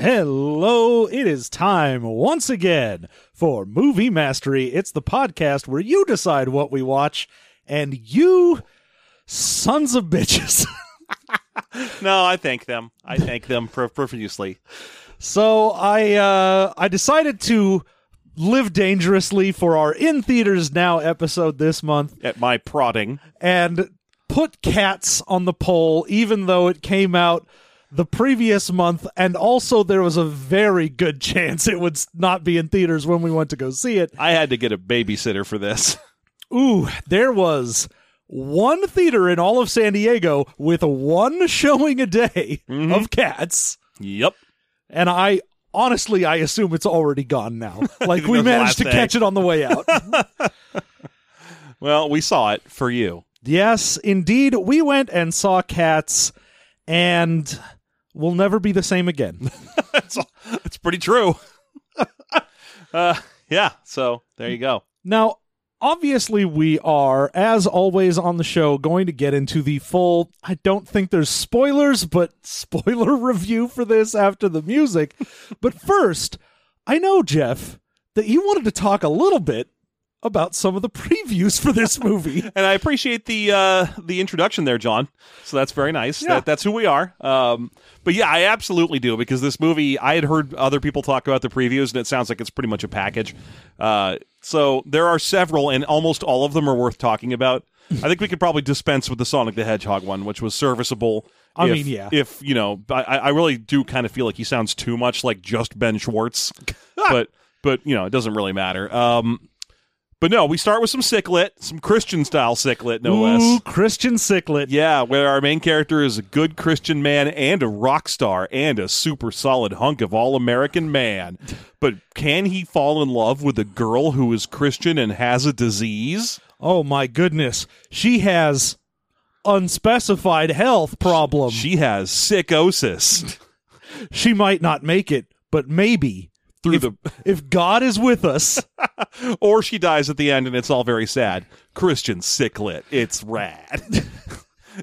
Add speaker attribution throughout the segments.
Speaker 1: Hello, it is time once again for Movie Mastery. It's the podcast where you decide what we watch, and you sons of bitches.
Speaker 2: No, I thank them. I thank them pro- profusely.
Speaker 1: so I uh I decided to live dangerously for our in theaters now episode this month
Speaker 2: At my prodding.
Speaker 1: and put cats on the poll even though it came out the previous month and also there was a very good chance it would not be in theaters when we went to go see it
Speaker 2: I had to get a babysitter for this.
Speaker 1: Ooh, there was one theater in all of San Diego with one showing a day mm-hmm. of cats.
Speaker 2: Yep.
Speaker 1: And I honestly, I assume it's already gone now. Like we
Speaker 2: it was the
Speaker 1: managed to
Speaker 2: day.
Speaker 1: catch it on the way out.
Speaker 2: Well, we saw it for you.
Speaker 1: yes, indeed. We went and saw cats and we'll never be the same again.
Speaker 2: It's, it's pretty true. uh, yeah. So there you go.
Speaker 1: Now, obviously, we are, as always on the show, going to get into the full. I don't think there's spoilers, but spoiler review for this after the music. but first, I know, Jeff, that you wanted to talk a little bit about some of the previews for this movie.
Speaker 2: And I appreciate the uh, the introduction there, John. So that's very nice.
Speaker 1: Yeah.
Speaker 2: That, that's who we are. Um, but yeah, I absolutely do because this movie, I had heard other people talk about the previews, and it sounds like it's pretty much a package. Uh, so there are several, and almost all of them are worth talking about. I think we could probably dispense with the Sonic the Hedgehog one, which was serviceable.
Speaker 1: I
Speaker 2: if-
Speaker 1: mean, yeah.
Speaker 2: If you know, I, I really do kind of feel like he sounds too much like just Ben Schwartz, but but you know, it doesn't really matter. Um, but no, we start with some sick lit, some Christian style sick lit, no
Speaker 1: Ooh,
Speaker 2: less.
Speaker 1: Christian Sick lit.
Speaker 2: Yeah, where our main character is a good Christian man and a rock star and a super solid hunk of all American man. But can he fall in love with a girl who is Christian and has a disease?
Speaker 1: Oh my goodness. She has unspecified health problems.
Speaker 2: She has sickosis
Speaker 1: she might not make it, but maybe
Speaker 2: through
Speaker 1: if,
Speaker 2: the
Speaker 1: if God is with us,
Speaker 2: or she dies at the end and it's all very sad. Christian sick lit. It's rad.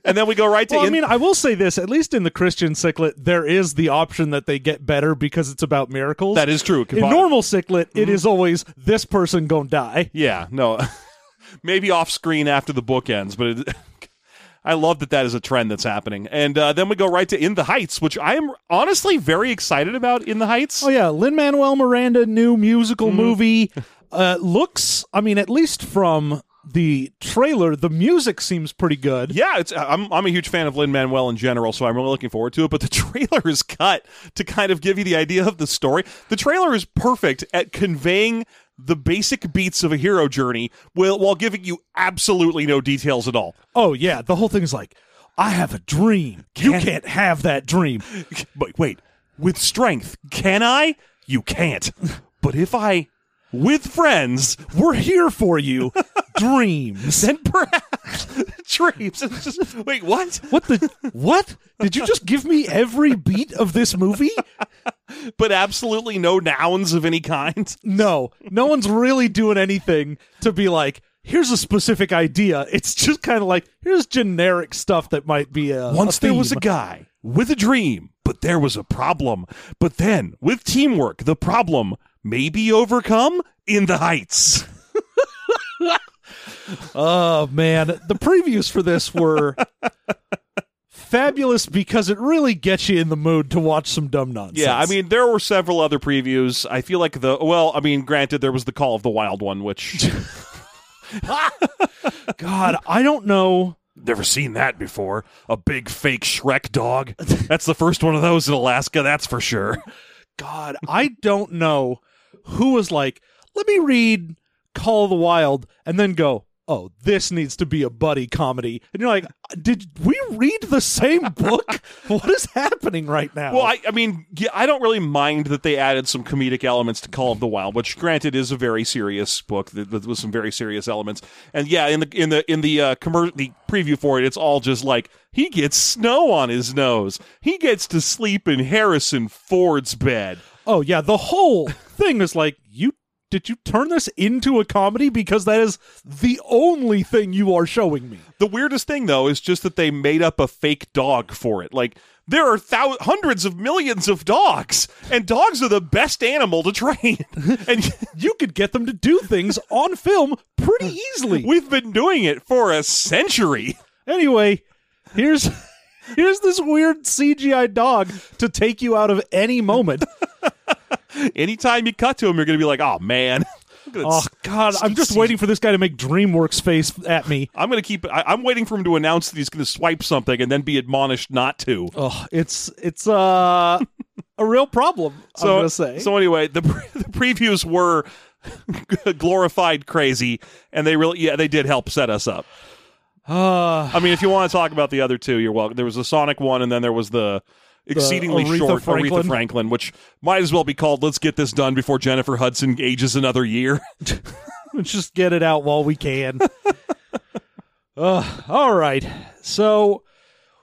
Speaker 2: and then we go right to
Speaker 1: well, I mean, I will say this: at least in the Christian sick lit, there is the option that they get better because it's about miracles.
Speaker 2: that is true.
Speaker 1: in normal sick lit, it mm-hmm. is always this person gonna die.
Speaker 2: Yeah, no. Maybe off screen after the book ends, but it, I love that that is a trend that's happening. And uh, then we go right to In the Heights, which I am honestly very excited about. In the Heights.
Speaker 1: Oh yeah, Lin Manuel Miranda new musical movie uh, looks. I mean, at least from the trailer, the music seems pretty good.
Speaker 2: Yeah, it's I'm I'm a huge fan of Lin Manuel in general, so I'm really looking forward to it. But the trailer is cut to kind of give you the idea of the story. The trailer is perfect at conveying the basic beats of a hero journey while while giving you absolutely no details at all.
Speaker 1: Oh yeah, the whole thing is like, I have a dream. You
Speaker 2: Can-
Speaker 1: can't have that dream.
Speaker 2: But wait, with strength, can I? You can't. But if I, with friends,
Speaker 1: We're here for you. Dreams.
Speaker 2: then perhaps dreams. It's just wait, what?
Speaker 1: What the what? Did you just give me every beat of this movie?
Speaker 2: But absolutely no nouns of any kind.
Speaker 1: No. No one's really doing anything to be like, here's a specific idea. It's just kind of like, here's generic stuff that might be a
Speaker 2: Once
Speaker 1: a
Speaker 2: there was a guy with a dream, but there was a problem. But then, with teamwork, the problem may be overcome in the heights.
Speaker 1: Oh man, the previews for this were fabulous because it really gets you in the mood to watch some dumb nonsense.
Speaker 2: Yeah, I mean, there were several other previews. I feel like the well, I mean, granted, there was the Call of the Wild one, which
Speaker 1: God, I don't know.
Speaker 2: never seen that before. A big fake Shrek dog. That's the first one of those in Alaska. That's for sure.
Speaker 1: God, I don't know who was like, let me read Call of the Wild and then go, oh, this needs to be a buddy comedy. And you're like, did we read the same book? what is happening right now?
Speaker 2: Well, I, I mean, yeah, I don't really mind that they added some comedic elements to Call of the Wild, which, granted, is a very serious book with some very serious elements. And yeah, in the in the in the uh, commer- the preview for it, it's all just like he gets snow on his nose. He gets to sleep in Harrison Ford's bed.
Speaker 1: oh, yeah, the whole thing is like, did you turn this into a comedy because that is the only thing you are showing me.
Speaker 2: The weirdest thing, though, is just that they made up a fake dog for it. Like, there are thou- hundreds of millions of dogs, and dogs are the best animal to train. and
Speaker 1: You could get them to do things on film pretty easily.
Speaker 2: we've been doing it for a century.
Speaker 1: Anyway, here's here's this weird CGI dog to take you out of any moment.
Speaker 2: Anytime you cut to him, you're going to be like, oh, man.
Speaker 1: Oh God, I'm just waiting for this guy to make DreamWorks face at me.
Speaker 2: I'm going to keep. I, I'm waiting for him to announce that he's going to swipe something and then be admonished not to.
Speaker 1: Oh, it's it's uh a real problem.
Speaker 2: So,
Speaker 1: I'm gonna say.
Speaker 2: so anyway, the, pre- the previews were glorified crazy, and they really, yeah, they did help set us up.
Speaker 1: uh,
Speaker 2: I mean, if you want to talk about the other two, you're welcome. There was the Sonic one, and then there was the exceedingly
Speaker 1: Aretha
Speaker 2: short
Speaker 1: Franklin.
Speaker 2: Aretha Franklin, which might as well be called "Let's get this done before Jennifer Hudson ages another year."
Speaker 1: let's just get it out while we can. uh, all right, so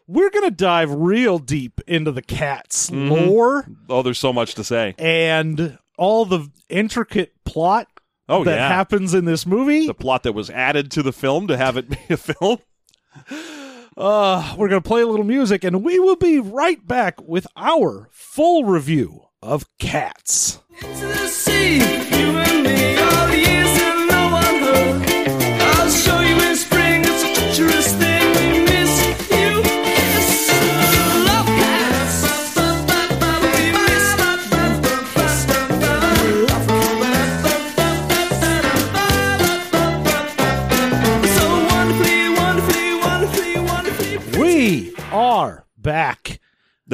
Speaker 1: we're gonna dive real deep into the cat's
Speaker 2: Mm-hmm.
Speaker 1: lore
Speaker 2: oh, there's so much to say.
Speaker 1: and all the intricate plot
Speaker 2: Oh
Speaker 1: that
Speaker 2: yeah,
Speaker 1: happens in this movie.
Speaker 2: the plot that was added to the film to have it be a film.
Speaker 1: Uh, we're going to play a little music and we will be right back with our full review of Cats. Back.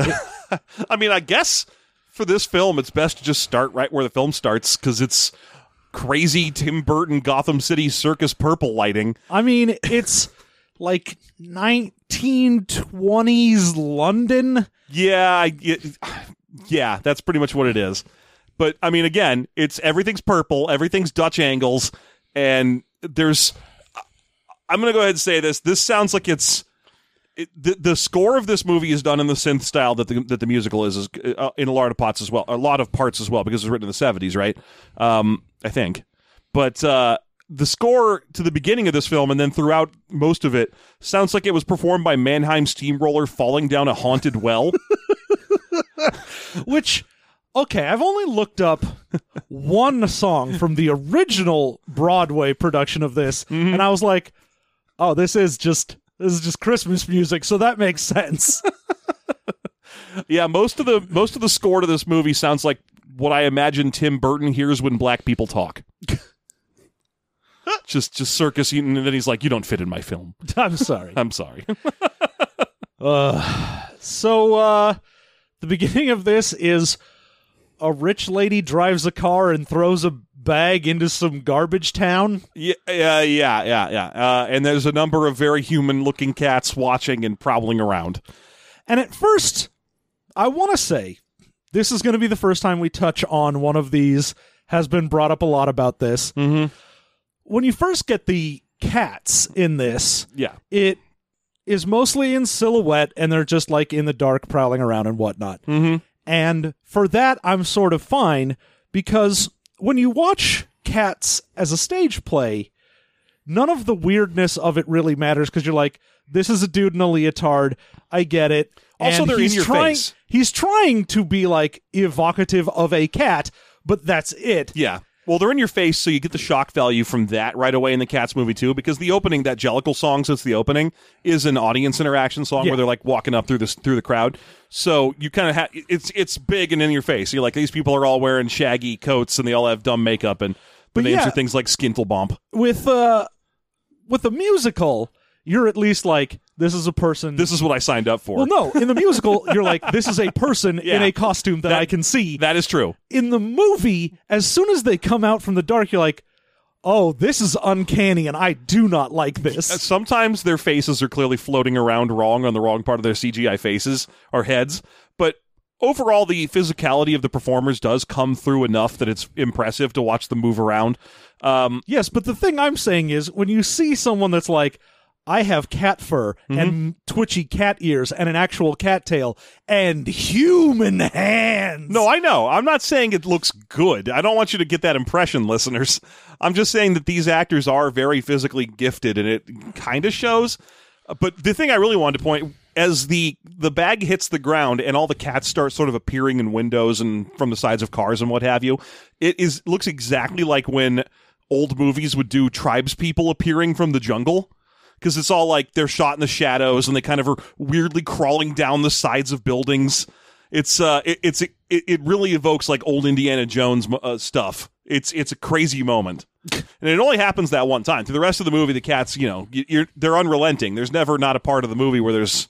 Speaker 2: I mean, I guess for this film, it's best to just start right where the film starts because it's crazy Tim Burton Gotham City circus purple lighting.
Speaker 1: I mean, it's like 1920s London.
Speaker 2: Yeah, it- yeah, that's pretty much what it is. But I mean, again, it's everything's purple, everything's Dutch angles, and there's. I'm going to go ahead and say this. This sounds like it's. It, the, the score of this movie is done in the synth style that the that the musical is, is uh, in a lot of parts as well, a lot of parts as well because it was written in the 70s, right? Um, I think, but uh, the score to the beginning of this film and then throughout most of it sounds like it was performed by Mannheim Steamroller falling down a haunted well.
Speaker 1: Which, okay, I've only looked up one song from the original Broadway production of this, and I was like, "Oh, this is just this is just Christmas music," so that makes sense.
Speaker 2: Yeah, most of the most of the score to this movie sounds like what I imagine Tim Burton hears when black people talk. just just circus and then he's like, You don't fit in my film.
Speaker 1: I'm sorry.
Speaker 2: I'm sorry.
Speaker 1: Uh, so, uh, the beginning of this is a rich lady drives a car and throws a bag into some garbage town.
Speaker 2: yeah, yeah, yeah, yeah, yeah. Uh, and there's a number of very human looking cats watching and prowling around.
Speaker 1: And at first, I want to say this is going to be the first time we touch on one of these. Has been brought up a lot about this.
Speaker 2: Mm-hmm.
Speaker 1: When you first get the cats in this,
Speaker 2: Yeah.
Speaker 1: it is mostly in silhouette and they're just like in the dark prowling around and whatnot.
Speaker 2: Mm-hmm.
Speaker 1: And for that, I'm sort of fine because when you watch Cats as a stage play, none of the weirdness of it really matters because you're like, this is a dude in a leotard. I get it.
Speaker 2: Also,
Speaker 1: And
Speaker 2: they're in your
Speaker 1: trying,
Speaker 2: face.
Speaker 1: He's trying to be like evocative of a cat, but that's it.
Speaker 2: Yeah. Well, they're in your face, so you get the shock value from that right away in the Cats movie too. Because the opening, that Jellicle song, since the opening is an audience interaction song
Speaker 1: Yeah.
Speaker 2: where they're like walking up through this through the crowd. So you kind of have it's it's big and in your face. You're like these people are all wearing shaggy coats and they all have dumb makeup and the
Speaker 1: But
Speaker 2: names
Speaker 1: yeah.
Speaker 2: are things like Skintlebomp.
Speaker 1: With uh, with a musical, you're at least like, this is a person.
Speaker 2: This is what I signed up for.
Speaker 1: well, no, in the musical, you're like, this is a person in a costume that,
Speaker 2: That-
Speaker 1: I can see.
Speaker 2: that is true.
Speaker 1: in the movie, as soon as they come out from the dark, you're like, oh, this is uncanny, and I do not like this.
Speaker 2: Sometimes their faces are clearly floating around wrong on the wrong part of their CGI faces or heads, but overall the physicality of the performers does come through enough that it's impressive to watch them move around. Um,
Speaker 1: yes, but the thing I'm saying is, when you see someone that's like, I have cat fur mm-hmm. and twitchy cat ears and an actual cat tail and human hands.
Speaker 2: No, I know. I'm not saying it looks good. I don't want you to get that impression, listeners. I'm just saying that these actors are very physically gifted, and it kind of shows. But the thing I really wanted to point as the the bag hits the ground and all the cats start sort of appearing in windows and from the sides of cars and what have you, it is looks exactly like when old movies would do tribes people appearing from the jungle. Because it's all like they're shot in the shadows and they kind of are weirdly crawling down the sides of buildings. It's uh, it, it's it, it really evokes like old Indiana Jones uh, stuff. It's it's a crazy moment, and it only happens that one time. Through the rest of the movie, the cats, you know, you're they're unrelenting. There's never not a part of the movie where there's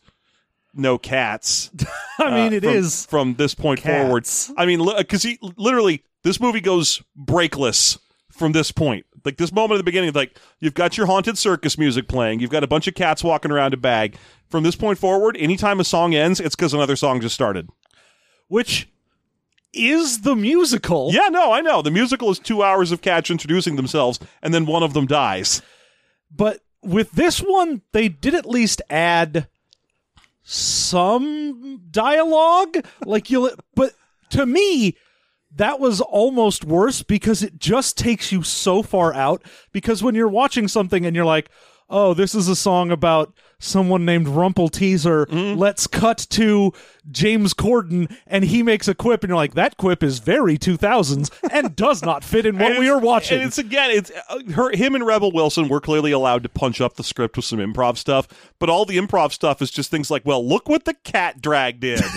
Speaker 2: no cats.
Speaker 1: I mean,
Speaker 2: uh,
Speaker 1: it
Speaker 2: from,
Speaker 1: is.
Speaker 2: from this point forward. I mean, because he literally this movie goes breakless from this point. Like this moment at the beginning, like you've got your haunted circus music playing, you've got a bunch of cats walking around a bag. From this point forward, anytime a song ends, it's because another song just started.
Speaker 1: which is the musical.
Speaker 2: Yeah, no, I know. The musical is two hours of cats introducing themselves, and then one of them dies.
Speaker 1: But with this one, they did at least add some dialogue. Like you'll, but to me, that was almost worse because it just takes you so far out. Because when you're watching something and you're like, "Oh, this is a song about someone named Rumpleteazer," let's cut to James Corden and he makes a quip, and you're like, "That quip is very 2000s and does not fit in what we are watching."
Speaker 2: And it's again, it's uh, her, him and Rebel Wilson were clearly allowed to punch up the script with some improv stuff, but all the improv stuff is just things like, "Well, look what the cat drag did."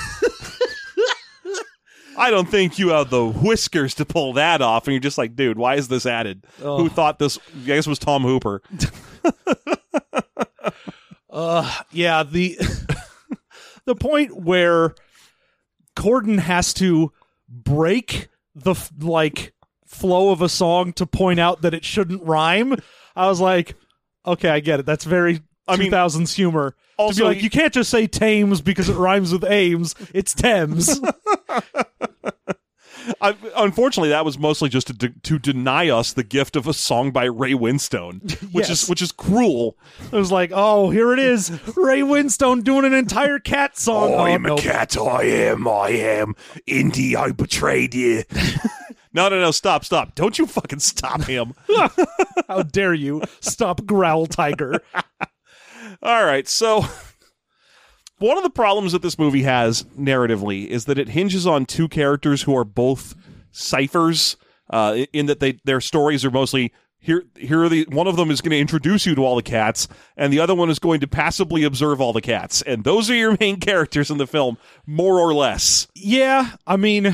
Speaker 2: I don't think you have the whiskers to pull that off, and you're just like, dude, why is this added? Who thought this? I guess it was Tom Hooper.
Speaker 1: Uh, yeah, the the point where Corden has to break the like flow of a song to point out that it shouldn't rhyme. I was like, okay, I get it. That's very
Speaker 2: I mean,
Speaker 1: 2000s humor. to
Speaker 2: also
Speaker 1: be like, you can't just say Thames because it rhymes with Ames. It's Thames.
Speaker 2: I, unfortunately, that was mostly just to, de- to deny us the gift of a song by Ray Winstone, which
Speaker 1: Yes.
Speaker 2: is which is cruel.
Speaker 1: it was like, oh, here it is. Ray Winstone doing an entire cat song. I oh, no.
Speaker 2: cat. I am. I am. Indy, I betrayed you. no, no, no. Stop, stop. Don't you fucking stop him.
Speaker 1: How dare you? Stop Growltiger.
Speaker 2: All right. So, one of the problems that this movie has narratively is that it hinges on two characters who are both ciphers, uh, in that they their stories are mostly. Here, here are the one of them is going to introduce you to all the cats, and the other one is going to passively observe all the cats, and those are your main characters in the film, more or less.
Speaker 1: Yeah, I mean,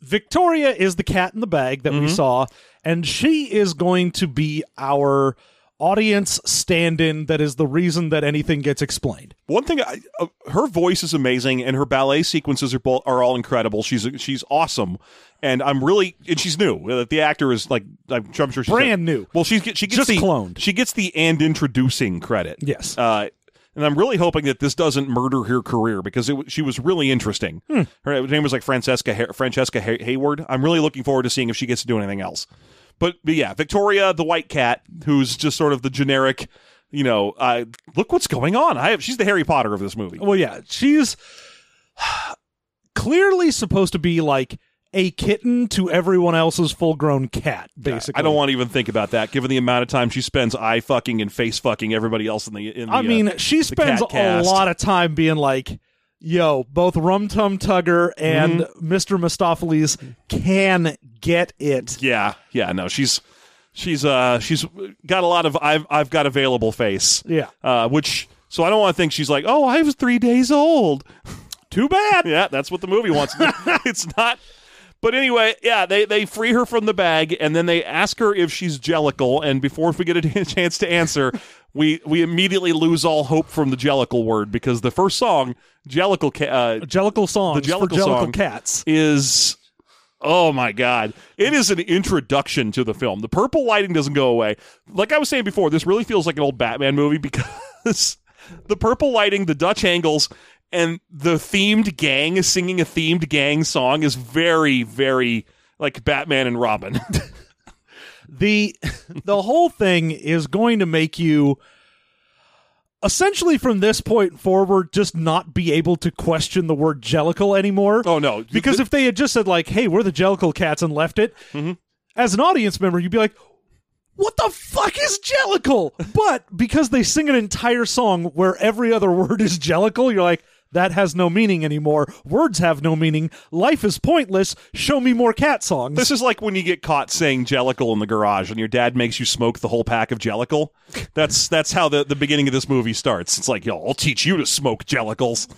Speaker 1: Victoria is the cat in the bag that we saw, and she is going to be our audience stand in that is the reason that anything gets explained.
Speaker 2: One thing, I, uh, her voice is amazing, and her ballet sequences are both, are all incredible. She's she's awesome, and I'm really and she's new. Uh, The actor is like I'm sure she's
Speaker 1: Brand new.
Speaker 2: Well, she's she gets
Speaker 1: Just
Speaker 2: the
Speaker 1: cloned.
Speaker 2: She gets the and introducing credit.
Speaker 1: Yes.
Speaker 2: Uh, and I'm really hoping that this doesn't murder her career because it, she was really interesting.
Speaker 1: Hmm.
Speaker 2: Her name was like Francesca Francesca Hay- Hayward. I'm really looking forward to seeing if she gets to do anything else. But, but yeah, Victoria, the white cat, who's just sort of the generic, you know, uh, look what's going on. I have, she's the Harry Potter of this movie.
Speaker 1: Well, yeah, she's clearly supposed to be like a kitten to everyone else's full grown cat, basically.
Speaker 2: I don't want to even think about that, given the amount of time she spends eye fucking and face fucking everybody else in the. In the
Speaker 1: I
Speaker 2: uh,
Speaker 1: mean, she spends a
Speaker 2: cast.
Speaker 1: lot of time being like, yo, both Rum Tum Tugger and
Speaker 2: Mm-hmm.
Speaker 1: Mr. Mistoffelees can get it.
Speaker 2: yeah, yeah, no, she's she's uh she's got a lot of I've I've got available face.
Speaker 1: Yeah.
Speaker 2: uh, which so I don't want to think she's like, oh, I was three days old.
Speaker 1: Too bad.
Speaker 2: yeah, that's what the movie wants. it's not. But anyway, yeah, they, they free her from the bag and then they ask her if she's jellicle. And before we get a chance to answer, we we immediately lose all hope from the jellicle word because the first song, jellicle, uh,
Speaker 1: Jellicle songs
Speaker 2: The Jellicle
Speaker 1: Jellicle
Speaker 2: song.
Speaker 1: cats.
Speaker 2: is oh my god it is an introduction to the film the purple lighting doesn't go away like i was saying before this really feels like an old batman movie because the purple lighting the dutch angles and the themed gang is singing a themed gang song is very very like batman and robin
Speaker 1: The the whole thing is going to make you essentially from this point forward just not be able to question the word jellicle anymore.
Speaker 2: Oh, no.
Speaker 1: Because if they had just said like, "Hey, we're the Jellicle cats" and left it,
Speaker 2: Mm-hmm.
Speaker 1: as an audience member, you'd be like, "What the fuck is Jellicle?" But because they sing an entire song where every other word is Jellicle, you're like, "That has no meaning anymore. Words have no meaning. Life is pointless. Show me more cat songs."
Speaker 2: This is like when you get caught saying Jellicle in the garage and your dad makes you smoke the whole pack of Jellicle. That's that's how the, the beginning of this movie starts. It's like, yo, I'll teach you to smoke Jellicles.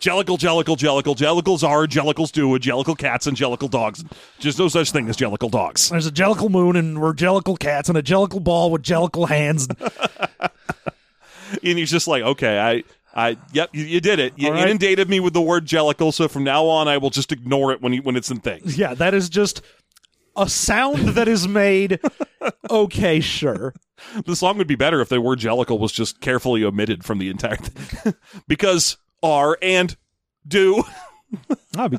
Speaker 2: Jellicle, Jellicle, Jellicle. Jellicles are, Jellicles do, with Jellicle cats and Jellicle dogs. Just no such thing as Jellicle dogs.
Speaker 1: There's a Jellicle moon, and we're Jellicle cats, and a Jellicle ball with Jellicle hands.
Speaker 2: And he's just like, okay, I, I, yep, you, you did it. You
Speaker 1: right.
Speaker 2: inundated me with the word Jellicle, so from now on, I will just ignore it when you, when it's in things.
Speaker 1: yeah, that is just a sound that is made. Okay, sure.
Speaker 2: The song would be better if the word Jellicle was just carefully omitted from the entire thing, because are and do.
Speaker 1: I'll ah, be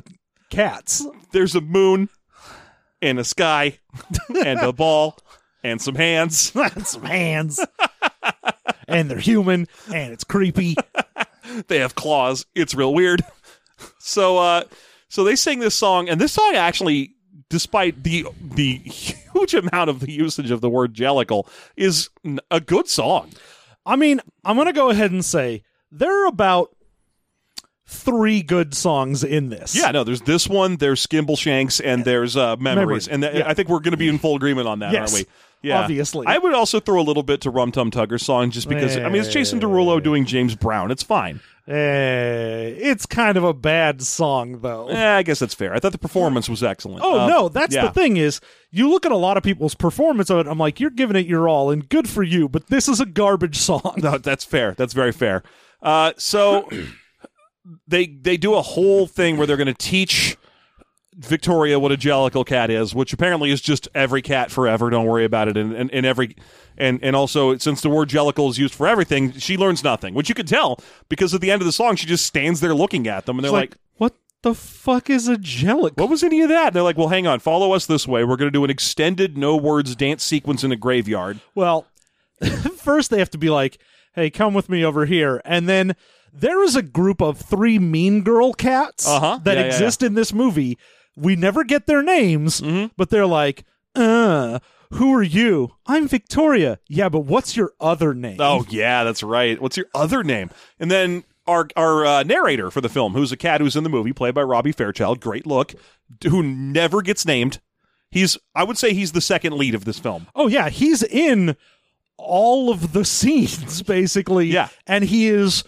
Speaker 1: cats.
Speaker 2: there's a moon and a sky and a ball and some hands.
Speaker 1: and some hands. and they're human, and it's creepy.
Speaker 2: They have claws. It's real weird. So uh so they sing this song and this song actually despite the the huge amount of the usage of the word jellicle is a good song.
Speaker 1: I mean, I'm going to go ahead and say there are about three good songs in this.
Speaker 2: Yeah, no, there's this one, there's Skimble Shanks and there's uh Memories.
Speaker 1: Memories,
Speaker 2: And th-
Speaker 1: yeah.
Speaker 2: I think we're going to be in full agreement on that,
Speaker 1: Yes,
Speaker 2: aren't we? Yeah.
Speaker 1: obviously.
Speaker 2: I would also throw a little bit to Rum Tum Tugger's song just because I mean it's Jason Derulo doing James Brown. It's fine.
Speaker 1: Eh, it's kind of a bad song, though.
Speaker 2: Yeah, I guess that's fair. I thought the performance was excellent.
Speaker 1: Oh
Speaker 2: Um,
Speaker 1: no, that's
Speaker 2: yeah.
Speaker 1: the thing is you look at a lot of people's performance of it. I'm like, you're giving it your all, and good for you. But this is a garbage song.
Speaker 2: No, that's fair. That's very fair. Uh, so they they do a whole thing where they're going to teach Victoria what a jellicle cat is, which apparently is just every cat forever. Don't worry about it. And and, and every and and also since the word jellicle is used for everything, she learns nothing, which you could tell because at the end of the song she just stands there looking at them, and they're like,
Speaker 1: like, what the fuck is a jellicle?
Speaker 2: "What was any of that?" And they're like, "Well, hang on, follow us this way. We're going to do an extended no words dance sequence in a graveyard."
Speaker 1: Well, first they have to be like, "Hey, come with me over here," and then there is a group of three mean girl cats
Speaker 2: Uh-huh.
Speaker 1: that
Speaker 2: Yeah, yeah,
Speaker 1: exist in this movie. We never get their names,
Speaker 2: Mm-hmm.
Speaker 1: but they're like, "Uh, who are you? I'm Victoria. Yeah, but what's your other name?"
Speaker 2: Oh yeah, that's right. What's your other name? And then our our uh, narrator for the film, who's a cat who's in the movie, played by Robbie Fairchild, great look, who never gets named. He's I would say he's the second lead of this film.
Speaker 1: Oh yeah, he's in all of the scenes basically.
Speaker 2: Yeah.
Speaker 1: and he is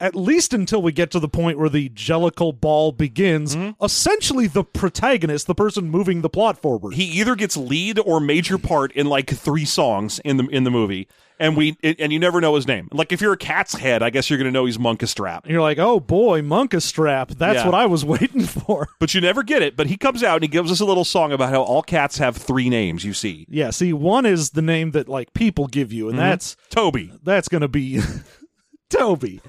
Speaker 1: at least until we get to the point where the jellicle ball begins.
Speaker 2: Mm-hmm.
Speaker 1: Essentially, the protagonist, the person moving the plot forward.
Speaker 2: He either gets lead or major part in like three songs in the in the movie, and we and you never know his name. Like if you're a cat's head, I guess you're going to know he's Munkustrap.
Speaker 1: and you're like, oh boy, Munkustrap. That's
Speaker 2: Yeah.
Speaker 1: what I was waiting for.
Speaker 2: But you never get it. But he comes out and he gives us a little song about how all cats have three names. You see,
Speaker 1: yeah. See, one is the name that like people give you, and that's
Speaker 2: Toby.
Speaker 1: that's going to be Toby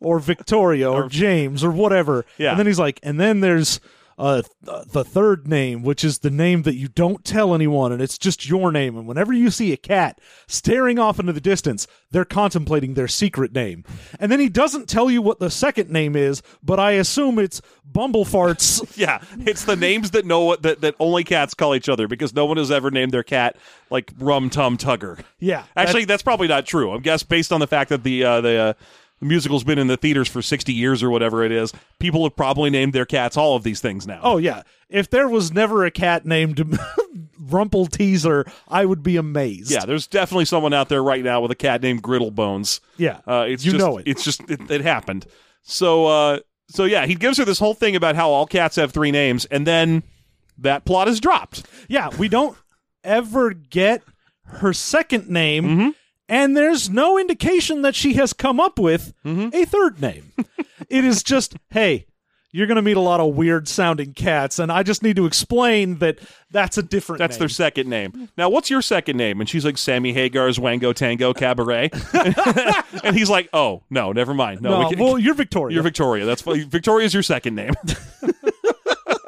Speaker 1: or Victoria or, James or whatever.
Speaker 2: Yeah.
Speaker 1: And then he's like, and then there's uh, the third name, which is the name that you don't tell anyone, and it's just your name. And whenever you see a cat staring off into the distance, they're contemplating their secret name. And then he doesn't tell you what the second name is, but I assume it's Bumblefarts.
Speaker 2: Yeah, it's the names that know that that only cats call each other because no one has ever named their cat like Rum Tum Tugger.
Speaker 1: yeah.
Speaker 2: Actually, that's probably not true. I guess based on the fact that the uh, the, uh, the musical's been in the theaters for sixty years or whatever it is, people have probably named their cats all of these things now.
Speaker 1: Oh yeah. If there was never a cat named Rumpleteazer, I would be amazed.
Speaker 2: yeah, there's definitely someone out there right now with a cat named Griddlebones.
Speaker 1: Yeah.
Speaker 2: Uh, it's
Speaker 1: You
Speaker 2: just,
Speaker 1: know it.
Speaker 2: It's just it, it happened. So uh, so yeah, he gives her this whole thing about how all cats have three names, and then that plot is dropped.
Speaker 1: Yeah, we don't ever get her second name,
Speaker 2: Mm-hmm.
Speaker 1: And there's no indication that she has come up with
Speaker 2: Mm-hmm.
Speaker 1: a third name. it is just, hey, you're going to meet a lot of weird sounding cats, and I just need to explain that that's a different
Speaker 2: That's
Speaker 1: name.
Speaker 2: their second name. Now, what's your second name? And she's like, Sammy Hagar's Wango Tango Cabaret. and he's like, oh, no, never mind. No,
Speaker 1: No,
Speaker 2: we can-
Speaker 1: well, you're Victoria.
Speaker 2: you're Victoria. That's. Victoria's your second name.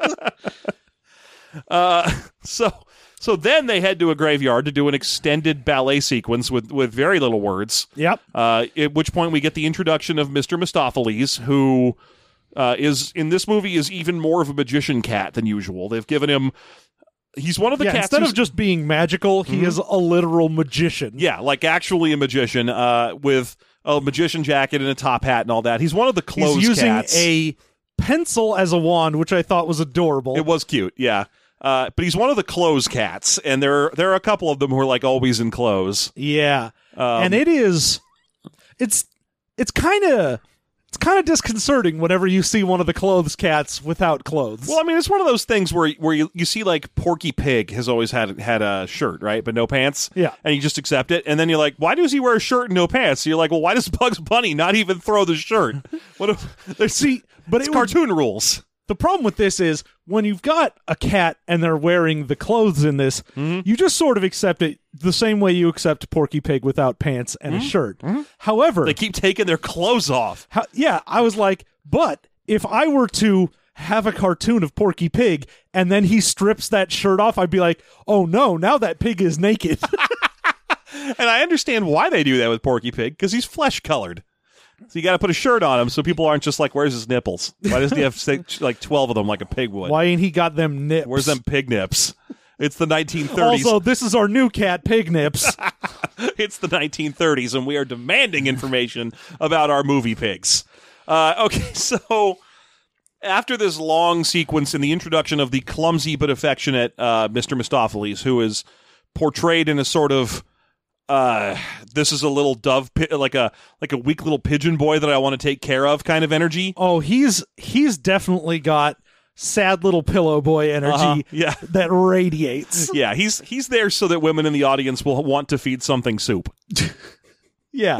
Speaker 2: uh, so, So then they head to a graveyard to do an extended ballet sequence with with very little words.
Speaker 1: Yep.
Speaker 2: Uh, at which point we get the introduction of Mr. Mistoffelees, who uh, is in this movie is even more of a magician cat than usual. They've given him. He's one of the
Speaker 1: yeah,
Speaker 2: cats.
Speaker 1: instead of just being magical, he is a literal magician.
Speaker 2: yeah, like actually a magician uh, with a magician jacket and a top hat and all that. He's one of the clothes
Speaker 1: He's using
Speaker 2: cats.
Speaker 1: a pencil as a wand, which I thought was adorable.
Speaker 2: It was cute, yeah. Uh, but he's one of the clothes cats, and there there are a couple of them who are like always in clothes.
Speaker 1: yeah,
Speaker 2: Um,
Speaker 1: and it is, it's it's kind of it's kind of disconcerting whenever you see one of the clothes cats without clothes.
Speaker 2: Well, I mean, it's one of those things where where you, you see like Porky Pig has always had had a shirt, right, but no pants.
Speaker 1: Yeah.
Speaker 2: and you just accept it, and then you're like, why does he wear a shirt and no pants? So you're like, well, why does Bugs Bunny not even throw the shirt? What if there's
Speaker 1: see, but
Speaker 2: it's
Speaker 1: it would-
Speaker 2: cartoon rules?
Speaker 1: The problem with this is when you've got a cat and they're wearing the clothes in this, mm-hmm. you just sort of accept it the same way you accept Porky Pig without pants and a mm-hmm. shirt. Mm-hmm. However,
Speaker 2: They keep taking their clothes off.
Speaker 1: How, yeah, I was like, but if I were to have a cartoon of Porky Pig and then he strips that shirt off, I'd be like, oh no, now that pig is naked.
Speaker 2: And I understand why they do that with Porky Pig because he's flesh colored. So you got to put a shirt on him so people aren't just like, "Where's his nipples? Why doesn't he have like twelve of them like a pig would?
Speaker 1: Why ain't he got them nips?
Speaker 2: Where's them pig nips?" It's the 1930s.
Speaker 1: Also, this is our new cat, Pig Nips.
Speaker 2: it's the 1930s, and we are demanding information about our movie pigs. Uh, okay, so after this long sequence in the introduction of the clumsy but affectionate uh, Mr. Mistoffelees, who is portrayed in a sort of uh, this is a little dove, like a like a weak little pigeon boy that I want to take care of kind of energy.
Speaker 1: oh, he's he's definitely got sad little pillow boy energy
Speaker 2: Uh-huh, yeah.
Speaker 1: that radiates.
Speaker 2: Yeah, he's he's there so that women in the audience will want to feed something soup.
Speaker 1: Yeah.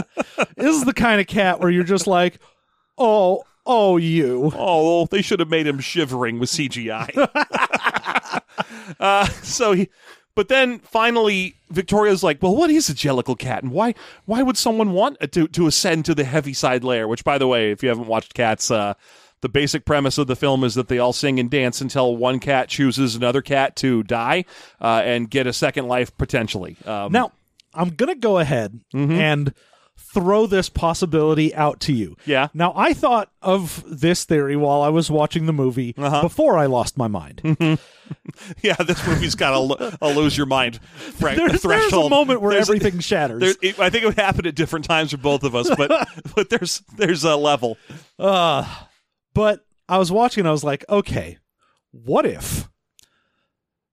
Speaker 1: this is the kind of cat where you're just like, oh, oh, you.
Speaker 2: Oh, they should have made him shivering with CGI. uh, so he, but then finally, Victoria's like, "Well, what is a jellicle cat, and why why would someone want to to ascend to the Heaviside Layer?" Which, by the way, if you haven't watched Cats, uh, the basic premise of the film is that they all sing and dance until one cat chooses another cat to die uh, and get a second life potentially. Um,
Speaker 1: Now, I'm going to go ahead and throw this possibility out to you.
Speaker 2: Yeah.
Speaker 1: Now, I thought of this theory while I was watching the movie uh-huh. before I lost my mind.
Speaker 2: yeah, this movie's got a, lo- a lose your mind thre-
Speaker 1: There's, there's a moment where
Speaker 2: There's-
Speaker 1: everything shatters.
Speaker 2: There, it, I think it would happen at different times for both of us, but but there's there's a level.
Speaker 1: But I was watching and I was like, okay, what if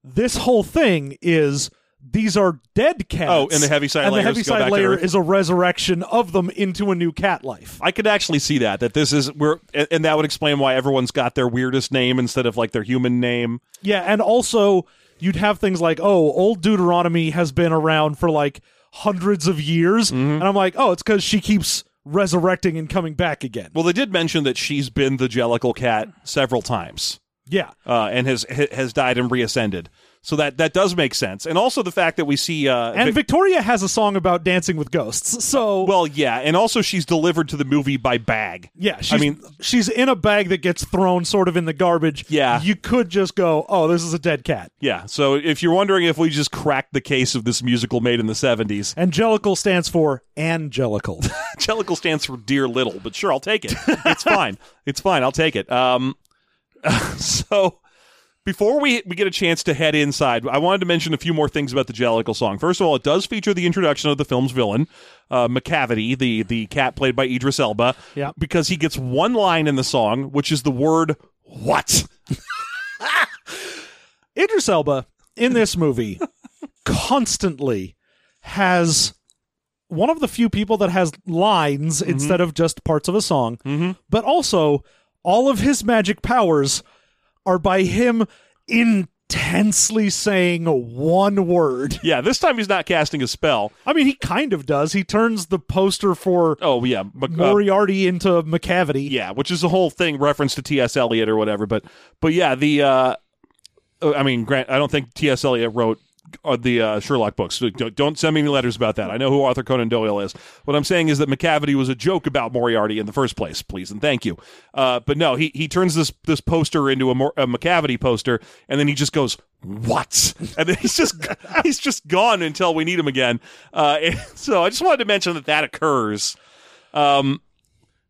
Speaker 1: this whole thing is these are dead cats?
Speaker 2: Oh, and the Heaviside
Speaker 1: and the
Speaker 2: layers Heaviside
Speaker 1: Layer is a resurrection of them into a new cat life.
Speaker 2: I could actually see that that this is we're and, and that would explain why everyone's got their weirdest name instead of like their human name.
Speaker 1: Yeah, and also you'd have things like, oh, old Deuteronomy has been around for like hundreds of years,
Speaker 2: Mm-hmm.
Speaker 1: and I'm like, oh, it's because she keeps resurrecting and coming back again.
Speaker 2: Well, they did mention that she's been the Jellicle cat several times
Speaker 1: yeah,
Speaker 2: uh, and has has died and reascended. So that that does make sense, and also the fact that we see uh,
Speaker 1: and
Speaker 2: Vic-
Speaker 1: Victoria has a song about dancing with ghosts. So
Speaker 2: well, yeah, and also she's delivered to the movie by bag.
Speaker 1: Yeah, she's,
Speaker 2: I mean-
Speaker 1: she's in a bag that gets thrown sort of in the garbage.
Speaker 2: Yeah.
Speaker 1: you could just go, "Oh, this is a dead cat."
Speaker 2: Yeah, so if you're wondering if we just cracked the case of this musical made in the 70s,
Speaker 1: Angelical stands for angelical.
Speaker 2: angelical stands for dear little, but sure, I'll take it. It's fine. It's fine. I'll take it. Um, so before we we get a chance to head inside, I wanted to mention a few more things about the Jellicle song. First of all, it does feature the introduction of the film's villain, uh, Macavity, the the cat played by Idris Elba.
Speaker 1: Yeah.
Speaker 2: because he gets one line in the song, which is the word "what."
Speaker 1: Idris Elba in this movie constantly has one of the few people that has lines
Speaker 2: Mm-hmm.
Speaker 1: instead of just parts of a song, but also all of his magic powers are by him intensely saying one word.
Speaker 2: Yeah, this time he's not casting a spell.
Speaker 1: I mean, he kind of does. He turns the poster for
Speaker 2: Oh yeah, Mc- uh,
Speaker 1: Moriarty into Macavity.
Speaker 2: Yeah, which is the whole thing reference to T.S. Eliot or whatever. But but yeah, the uh, uh, I mean, Grant, I don't think T.S. Eliot wrote uh, the uh, Sherlock books. Don't send me any letters about that. I know who Arthur Conan Doyle is. What I'm saying is that Macavity was a joke about Moriarty in the first place. Please and thank you. Uh, but no, he he turns this this poster into a, Mor- a Macavity poster, and then he just goes. What? And then he's just he's just gone until we need him again. Uh, so I just wanted to mention that that occurs. Um,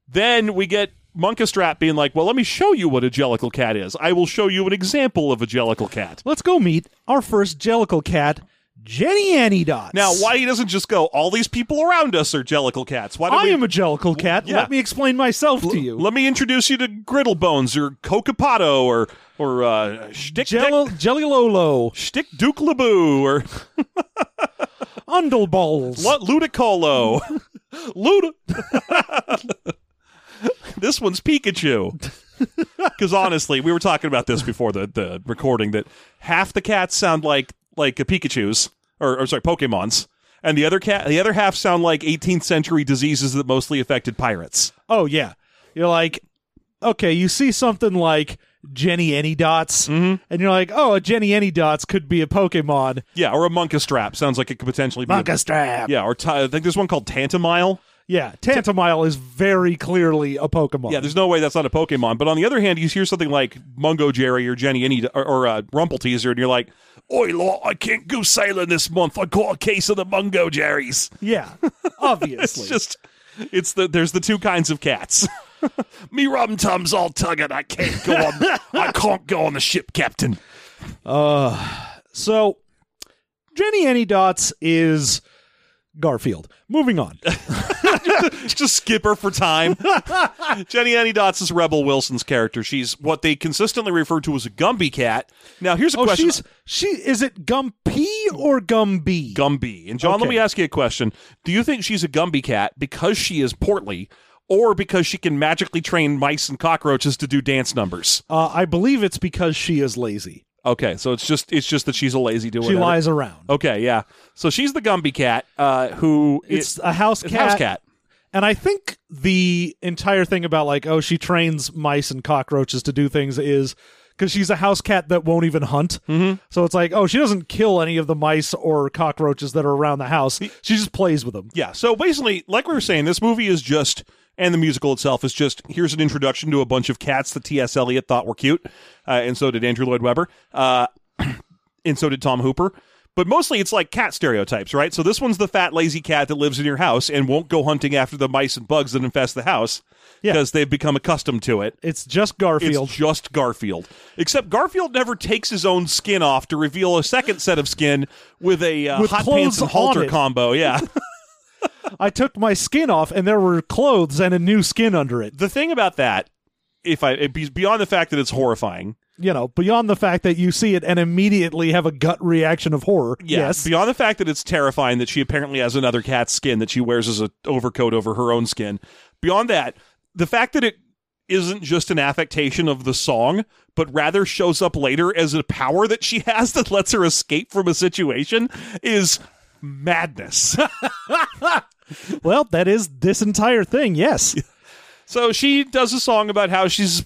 Speaker 2: then we get Munkustrap being like, "Well, let me show you what a Jellicle cat is. I will show you an example of a Jellicle cat."
Speaker 1: Let's go meet our first Jellicle cat, Jennyanydots.
Speaker 2: Now, why he doesn't just go, "All these people around us are Jellicle cats." Why don't
Speaker 1: I
Speaker 2: we?
Speaker 1: am a Jellicle cat.
Speaker 2: yeah.
Speaker 1: Let me explain myself to you.
Speaker 2: let me introduce you to Griddlebones or Cocapato or or uh, Shtick
Speaker 1: Jelly Lolo,
Speaker 2: Shtick Duke Laboo or
Speaker 1: Undleballs.
Speaker 2: Lu- Ludicolo. Luda. this one's Pikachu. Because honestly, we were talking about this before the, the recording that half the cats sound like like a Pikachu's or, or sorry Pokemon's, and the other cat the other half sound like 18th century diseases that mostly affected pirates.
Speaker 1: Oh yeah, you're like, okay, you see something like Jennyanydots,
Speaker 2: Mm-hmm.
Speaker 1: and you're like, oh, a Jennyanydots could be a Pokemon.
Speaker 2: Yeah, or a Munkustrap sounds like it could potentially be. a- yeah, or t- I think there's one called Tantomile.
Speaker 1: Yeah, Tantomile is very clearly a Pokemon.
Speaker 2: Yeah, there's no way that's not a Pokemon. But on the other hand, you hear something like Mungojerrie or Jenny Any or, or uh, Rumpleteazer, and you're like, "Oi, law, I can't go sailing this month. I caught a case of the Mungo Jerrys."
Speaker 1: yeah, obviously.
Speaker 2: It's just, it's the there's the two kinds of cats. Me rum tums all tugging. I can't go on. I can't go on the ship, Captain.
Speaker 1: Uh, so, Jennyanydots is Garfield. Moving on.
Speaker 2: Just skip her for time. Jennyanydots is Rebel Wilson's character. She's what they consistently refer to as a Gumby cat. Now, here's a
Speaker 1: Oh,
Speaker 2: question.
Speaker 1: she's she. Is it Gumpy or Gumby?
Speaker 2: Gumby. And John, let me ask you a question. Do you think she's a Gumby cat because she is portly or because she can magically train mice and cockroaches to do dance numbers?
Speaker 1: uh, I believe it's because she is lazy.
Speaker 2: Okay, so it's just it's just that she's a lazy doer.
Speaker 1: She lies around.
Speaker 2: Okay, yeah. So she's the Gumby cat uh, who
Speaker 1: It's
Speaker 2: it-
Speaker 1: a house cat.
Speaker 2: house cat.
Speaker 1: And I think the entire thing about like, oh, she trains mice and cockroaches to do things is because she's a house cat that won't even hunt. Mm-hmm. So it's like, oh, she doesn't kill any of the mice or cockroaches that are around the house. She just plays with them.
Speaker 2: Yeah. So basically, like we were saying, this movie is just, and the musical itself is just here's an introduction to a bunch of cats that T.S. Eliot thought were cute, uh, and so did Andrew Lloyd Webber, uh, and so did Tom Hooper. But mostly it's like cat stereotypes, right? So this one's the fat, lazy cat that lives in your house and won't go hunting after the mice and bugs that infest the house because they've become accustomed to it.
Speaker 1: It's just Garfield.
Speaker 2: It's just Garfield. Except Garfield never takes his own skin off to reveal a second set of skin with a uh,
Speaker 1: With
Speaker 2: hot
Speaker 1: clothes
Speaker 2: pants and
Speaker 1: on
Speaker 2: halter
Speaker 1: it.
Speaker 2: combo. Yeah.
Speaker 1: I took my skin off and there were clothes and a new skin under it.
Speaker 2: the thing about that, if I it be beyond the fact that it's horrifying,
Speaker 1: You know, beyond the fact that you see it and immediately have a gut reaction of horror.
Speaker 2: yeah,
Speaker 1: Yes.
Speaker 2: beyond the fact that it's terrifying that she apparently has another cat's skin that she wears as an overcoat over her own skin. Beyond that, the fact that it isn't just an affectation of the song, but rather shows up later as a power that she has that lets her escape from a situation is madness.
Speaker 1: Well, that is this entire thing. Yes.
Speaker 2: So she does a song about how she's.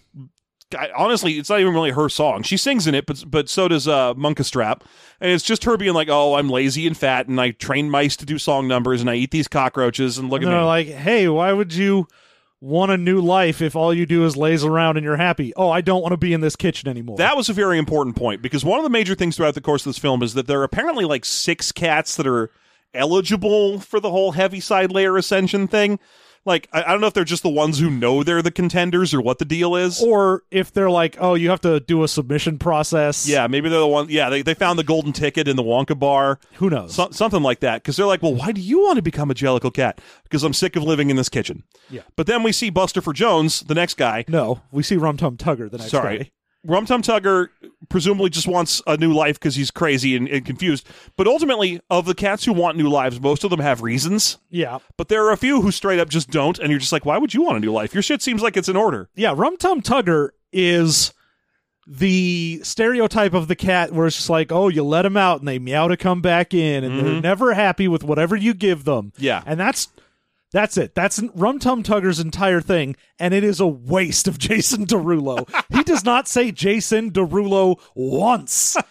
Speaker 2: I- Honestly, it's not even really her song. She sings in it, but but so does uh, Munkustrap, and it's just her being like, "Oh, I'm lazy and fat, and I train mice to do song numbers, and I eat these cockroaches, and look
Speaker 1: And
Speaker 2: at
Speaker 1: they're
Speaker 2: me."
Speaker 1: like, hey, why would you want a new life if all you do is laze around and you're happy? Oh, I don't want to be in this kitchen anymore.
Speaker 2: that was a very important point because one of the major things throughout the course of this film is that there are apparently like six cats that are eligible for the whole Heaviside Layer ascension thing. Like, I, I don't know if they're just the ones who know they're the contenders or what the deal is.
Speaker 1: or if they're like, oh, you have to do a submission process.
Speaker 2: Yeah, maybe they're the one. Yeah, they, they found the golden ticket in the Wonka bar.
Speaker 1: Who knows?
Speaker 2: So, something like that. Because they're like, well, why do you want to become a Jellicle cat? Because I'm sick of living in this kitchen.
Speaker 1: Yeah.
Speaker 2: But then we see Bustopher Jones, the next guy.
Speaker 1: no, we see Rum Tum Tugger the next
Speaker 2: Sorry.
Speaker 1: day.
Speaker 2: Rum Tum Tugger presumably just wants a new life because he's crazy and, and confused. But ultimately, of the cats who want new lives, most of them have reasons.
Speaker 1: Yeah.
Speaker 2: But there are a few who straight up just don't. And you're just like, why would you want a new life? Your shit seems like it's in order.
Speaker 1: Yeah, Rum Tum Tugger is the stereotype of the cat where it's just like, oh, you let them out and they meow to come back in and they're mm-hmm. never happy with whatever you give them.
Speaker 2: Yeah.
Speaker 1: And that's that's it. That's Rum Tum Tugger's entire thing, and it is a waste of Jason Derulo. he does not say Jason Derulo once.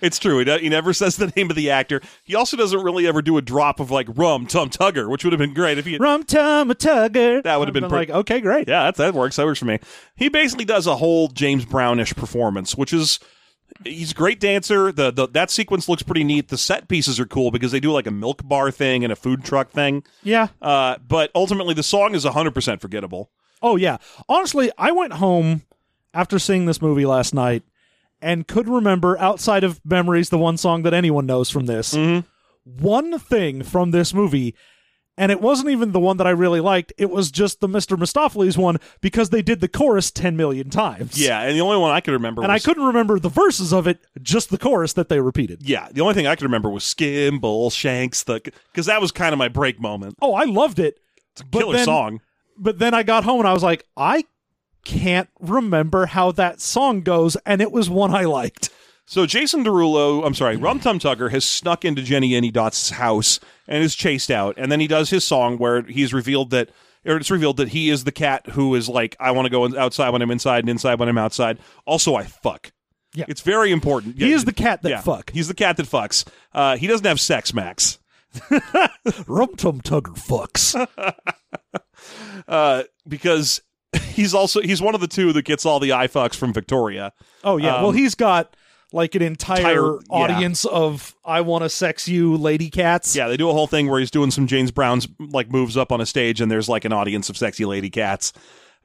Speaker 2: It's true. He, he never says the name of the actor. He also doesn't really ever do a drop of like rum tum tugger, which would have been great if he. Had,
Speaker 1: Rum tum tugger.
Speaker 2: That would have been
Speaker 1: been
Speaker 2: pretty-
Speaker 1: like, okay, great.
Speaker 2: yeah, that that works. That works for me. He basically does a whole James Brownish performance, which is he's a great dancer. The, the that sequence looks pretty neat. The set pieces are cool because they do like a milk bar thing and a food truck thing.
Speaker 1: Yeah.
Speaker 2: Uh, but ultimately, the song is hundred percent forgettable.
Speaker 1: Oh yeah. Honestly, I went home after seeing this movie last night and could remember outside of memories the one song that anyone knows from this. One thing from this movie and it wasn't even the one that I really liked. It was just the Mr. Mistoffelees one because they did the chorus 10 million times.
Speaker 2: Yeah, and the only one I could remember
Speaker 1: And I couldn't remember the verses of it, just the chorus that they repeated.
Speaker 2: Yeah, the only thing I could remember was Skimbleshanks, the because that was kind of my break moment.
Speaker 1: Oh, I loved it.
Speaker 2: It's a killer
Speaker 1: then-
Speaker 2: song.
Speaker 1: But then I got home and I was like, I can't remember how that song goes, and it was one I liked.
Speaker 2: So Jason Derulo, I'm sorry, Rum Tum Tugger has snuck into Jennyanydots' house and is chased out, and then he does his song where he's revealed that. Or it's revealed that he is the cat who is like, I want to go outside when I'm inside and inside when I'm outside. Also, I fuck.
Speaker 1: Yeah.
Speaker 2: It's very important.
Speaker 1: He
Speaker 2: Yeah,
Speaker 1: is the cat that
Speaker 2: yeah,
Speaker 1: fuck.
Speaker 2: He's the cat that fucks. Uh, he doesn't have sex, Max.
Speaker 1: Rum Tum Tugger fucks.
Speaker 2: Uh, because he's also he's one of the two that gets all the eye fucks from Victoria.
Speaker 1: Oh yeah. well,
Speaker 2: Um,
Speaker 1: he's got like an entire,
Speaker 2: entire- yeah.
Speaker 1: audience of "I want to sex you" lady cats.
Speaker 2: Yeah, they do a whole thing where he's doing some James Brown's like moves up on a stage, and there's like an audience of sexy lady cats.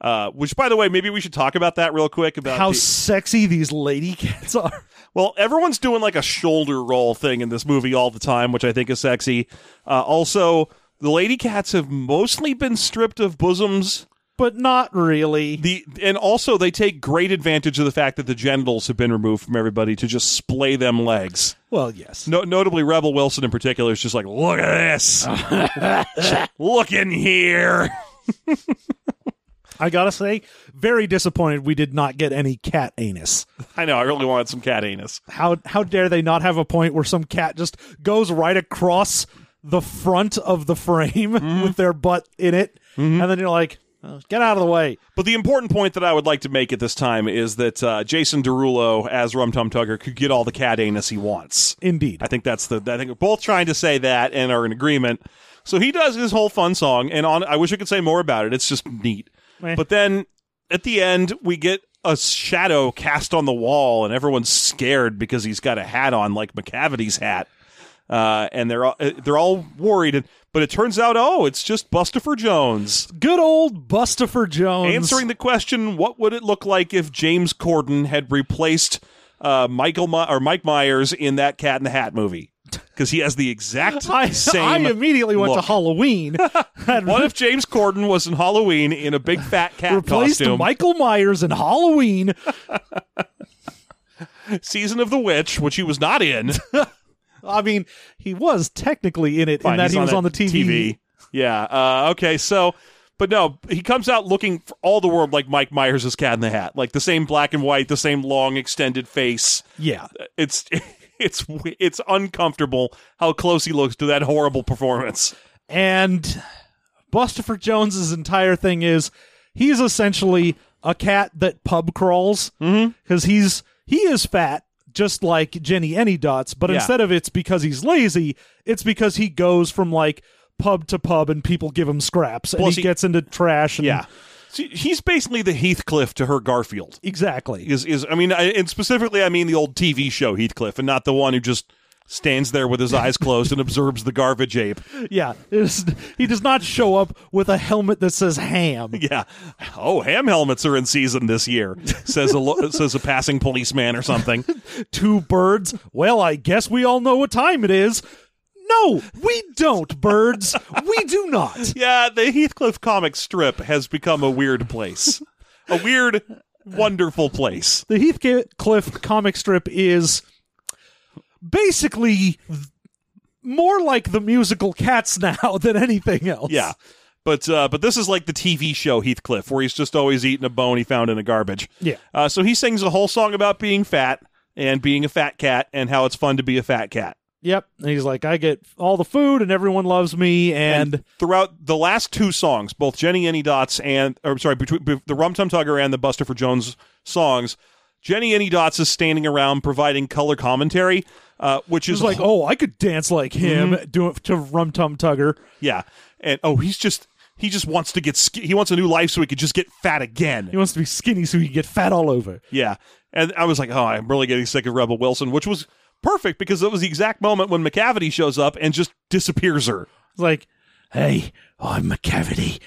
Speaker 2: Uh, which, by the way, maybe we should talk about that real quick. About
Speaker 1: How
Speaker 2: the-
Speaker 1: sexy these lady cats are.
Speaker 2: well, everyone's doing like a shoulder roll thing in this movie all the time, which I think is sexy. Uh, also, the lady cats have mostly been stripped of bosoms.
Speaker 1: But not really.
Speaker 2: The and also they take great advantage of the fact that the genitals have been removed from everybody to just splay them legs.
Speaker 1: well, yes.
Speaker 2: No, notably, Rebel Wilson in particular is just like, look at this, look in here.
Speaker 1: I gotta say, very disappointed we did not get any cat anus.
Speaker 2: I know. I really wanted some cat anus.
Speaker 1: How how dare they not have a point where some cat just goes right across the front of the frame
Speaker 2: Mm-hmm.
Speaker 1: with their butt in it, and then you're like, "Oh, get out of the way.
Speaker 2: But the important point that I would like to make at this time is that uh, Jason Derulo as Rum Tum Tugger could get all the cat anus he wants.
Speaker 1: Indeed.
Speaker 2: I think that's the. I think we're both trying to say that and are in agreement. So he does his whole fun song, and on. I wish I could say more about it. It's just neat.
Speaker 1: Eh.
Speaker 2: But then at the end, we get a shadow cast on the wall, and everyone's scared because he's got a hat on, like Macavity's hat. Uh, and they're all, uh, they're all worried, but it turns out, oh, it's just Bustopher Jones.
Speaker 1: Good old Bustopher Jones
Speaker 2: Answering the question, what would it look like if James Corden had replaced uh, Michael My- or Mike Myers in that Cat in the Hat movie? Because he has the exact
Speaker 1: I,
Speaker 2: same.
Speaker 1: I immediately went
Speaker 2: look.
Speaker 1: to Halloween
Speaker 2: What if James Corden was in Halloween in a big fat cat
Speaker 1: replaced
Speaker 2: costume?
Speaker 1: Michael Myers in Halloween?
Speaker 2: Season of the Witch, which he was not in.
Speaker 1: I mean, he was technically in it
Speaker 2: Fine,
Speaker 1: in that he was on the TV.
Speaker 2: Yeah. Uh, okay. So, but no, he comes out looking for all the world like Mike Myers' Cat in the Hat, like the same black and white, the same long extended face.
Speaker 1: Yeah.
Speaker 2: It's it's it's uncomfortable how close he looks to that horrible performance.
Speaker 1: And Bustopher Jones's entire thing is he's essentially a cat that pub crawls because he's he is fat just like Jennyanydots, but
Speaker 2: Yeah.
Speaker 1: instead of it's because he's lazy, it's because he goes from like pub to pub and people give him scraps and he,
Speaker 2: he-
Speaker 1: gets into trash. And,
Speaker 2: Yeah. He's basically the Heathcliff to her Garfield.
Speaker 1: exactly.
Speaker 2: Is is I mean, I, and specifically, I mean the old TV show Heathcliff, and not the one who just stands there with his eyes closed and observes the garbage ape.
Speaker 1: Yeah, It's- he does not show up with a helmet that says ham.
Speaker 2: Yeah. Oh, ham helmets are in season this year. Says a lo- says a passing policeman or something.
Speaker 1: Two birds. Well, I guess we all know what time it is. No, we don't, birds. we do not.
Speaker 2: Yeah, the Heathcliff comic strip has become a weird place. A weird, wonderful place.
Speaker 1: The Heathcliff comic strip is basically more like the musical Cats now than anything else.
Speaker 2: Yeah. But uh, but this is like the TV show Heathcliff, where he's just always eating a bone he found in a garbage.
Speaker 1: Yeah.
Speaker 2: Uh, so he sings a whole song about being fat and being a fat cat and how it's fun to be a fat cat.
Speaker 1: Yep. And he's like, I get all the food and everyone loves me. And,
Speaker 2: throughout the last two songs, both Jennyanydots and or sorry, between be- the Rum Tum Tugger and the Bustopher Jones songs, Jennyanydots is standing around providing color commentary, uh, which is
Speaker 1: like, oh, I could dance like him
Speaker 2: Mm-hmm.
Speaker 1: doing to Rum Tum Tugger.
Speaker 2: yeah, and oh, he's just he just wants to get sk- he wants a new life so he could just get fat again.
Speaker 1: He wants to be skinny so he can get fat all over.
Speaker 2: Yeah. And I was like, oh, I'm really getting sick of Rebel Wilson, which was perfect because it was the exact moment when Macavity shows up and just disappears her.
Speaker 1: It's like, hey, I'm Macavity.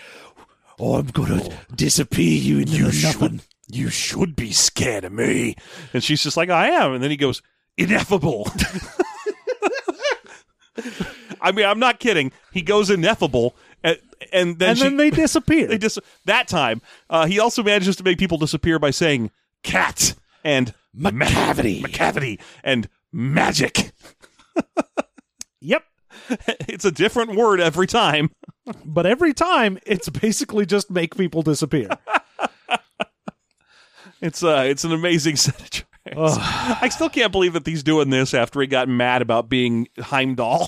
Speaker 1: Oh, I'm gonna disappear you into nothing.
Speaker 2: You should be scared of me. And she's just like, I am. And then he goes, ineffable. I mean, I'm not kidding. He goes ineffable. And, and then,
Speaker 1: And
Speaker 2: she,
Speaker 1: then they disappear.
Speaker 2: they dis- that time, uh, he also manages to make people disappear by saying cat and
Speaker 1: Macavity.
Speaker 2: Macavity and magic.
Speaker 1: yep.
Speaker 2: it's a different word every time.
Speaker 1: But every time, it's basically just make people disappear.
Speaker 2: It's uh it's an amazing set of I still can't believe that he's doing this after he got mad about being Heimdall.